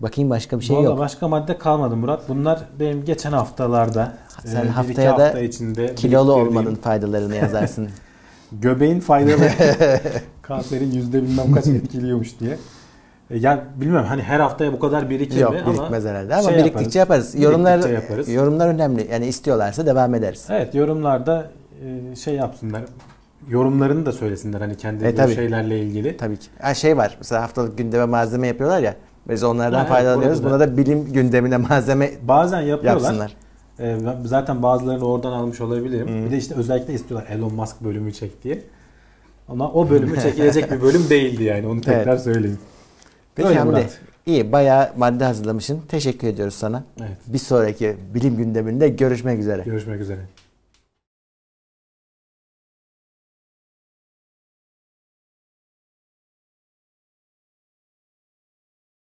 [SPEAKER 1] Bakayım başka bir şey
[SPEAKER 2] Vallahi
[SPEAKER 1] yok.
[SPEAKER 2] başka madde kalmadı Murat. Bunlar benim geçen haftalarda
[SPEAKER 1] Sen
[SPEAKER 2] e,
[SPEAKER 1] haftaya da
[SPEAKER 2] hafta içinde
[SPEAKER 1] Kilolu olmanın faydalarını yazarsın. (laughs)
[SPEAKER 2] göbeğin faydalı (laughs) kanserin yüzde bilmem kaç etkiliyormuş diye. E, Ya bilmem hani her haftaya bu kadar birikir
[SPEAKER 1] yok
[SPEAKER 2] mi ama
[SPEAKER 1] birikmez herhalde ama
[SPEAKER 2] şey
[SPEAKER 1] biriktikçe yaparız. Yorumlar
[SPEAKER 2] Biriktikçe yaparız.
[SPEAKER 1] yorumlar önemli. Yani istiyorlarsa devam ederiz.
[SPEAKER 2] Evet yorumlarda e, şey yapsınlar. Yorumlarını da söylesinler hani kendi
[SPEAKER 1] E, tabii.
[SPEAKER 2] şeylerle ilgili.
[SPEAKER 1] Tabii ki. Ha, şey var. Mesela haftalık gündeme malzeme yapıyorlar ya. Biz onlardan
[SPEAKER 2] Ha, evet,
[SPEAKER 1] faydalanıyoruz.
[SPEAKER 2] burada
[SPEAKER 1] Buna da bilim gündemine malzeme
[SPEAKER 2] Bazen yapıyorlar.
[SPEAKER 1] yapsınlar.
[SPEAKER 2] E, zaten bazılarını oradan almış olabilirim. Bir de işte özellikle istiyorlar Elon Musk bölümü çek diye. Ama o bölümü (laughs) çekilecek bir bölüm değildi yani onu tekrar söyleyeyim.
[SPEAKER 1] Peki
[SPEAKER 2] Öyle
[SPEAKER 1] Hamdi.
[SPEAKER 2] Murat.
[SPEAKER 1] İyi bayağı madde hazırlamışsın. Teşekkür ediyoruz sana.
[SPEAKER 2] Evet.
[SPEAKER 1] Bir sonraki bilim gündeminde görüşmek üzere.
[SPEAKER 2] Görüşmek üzere.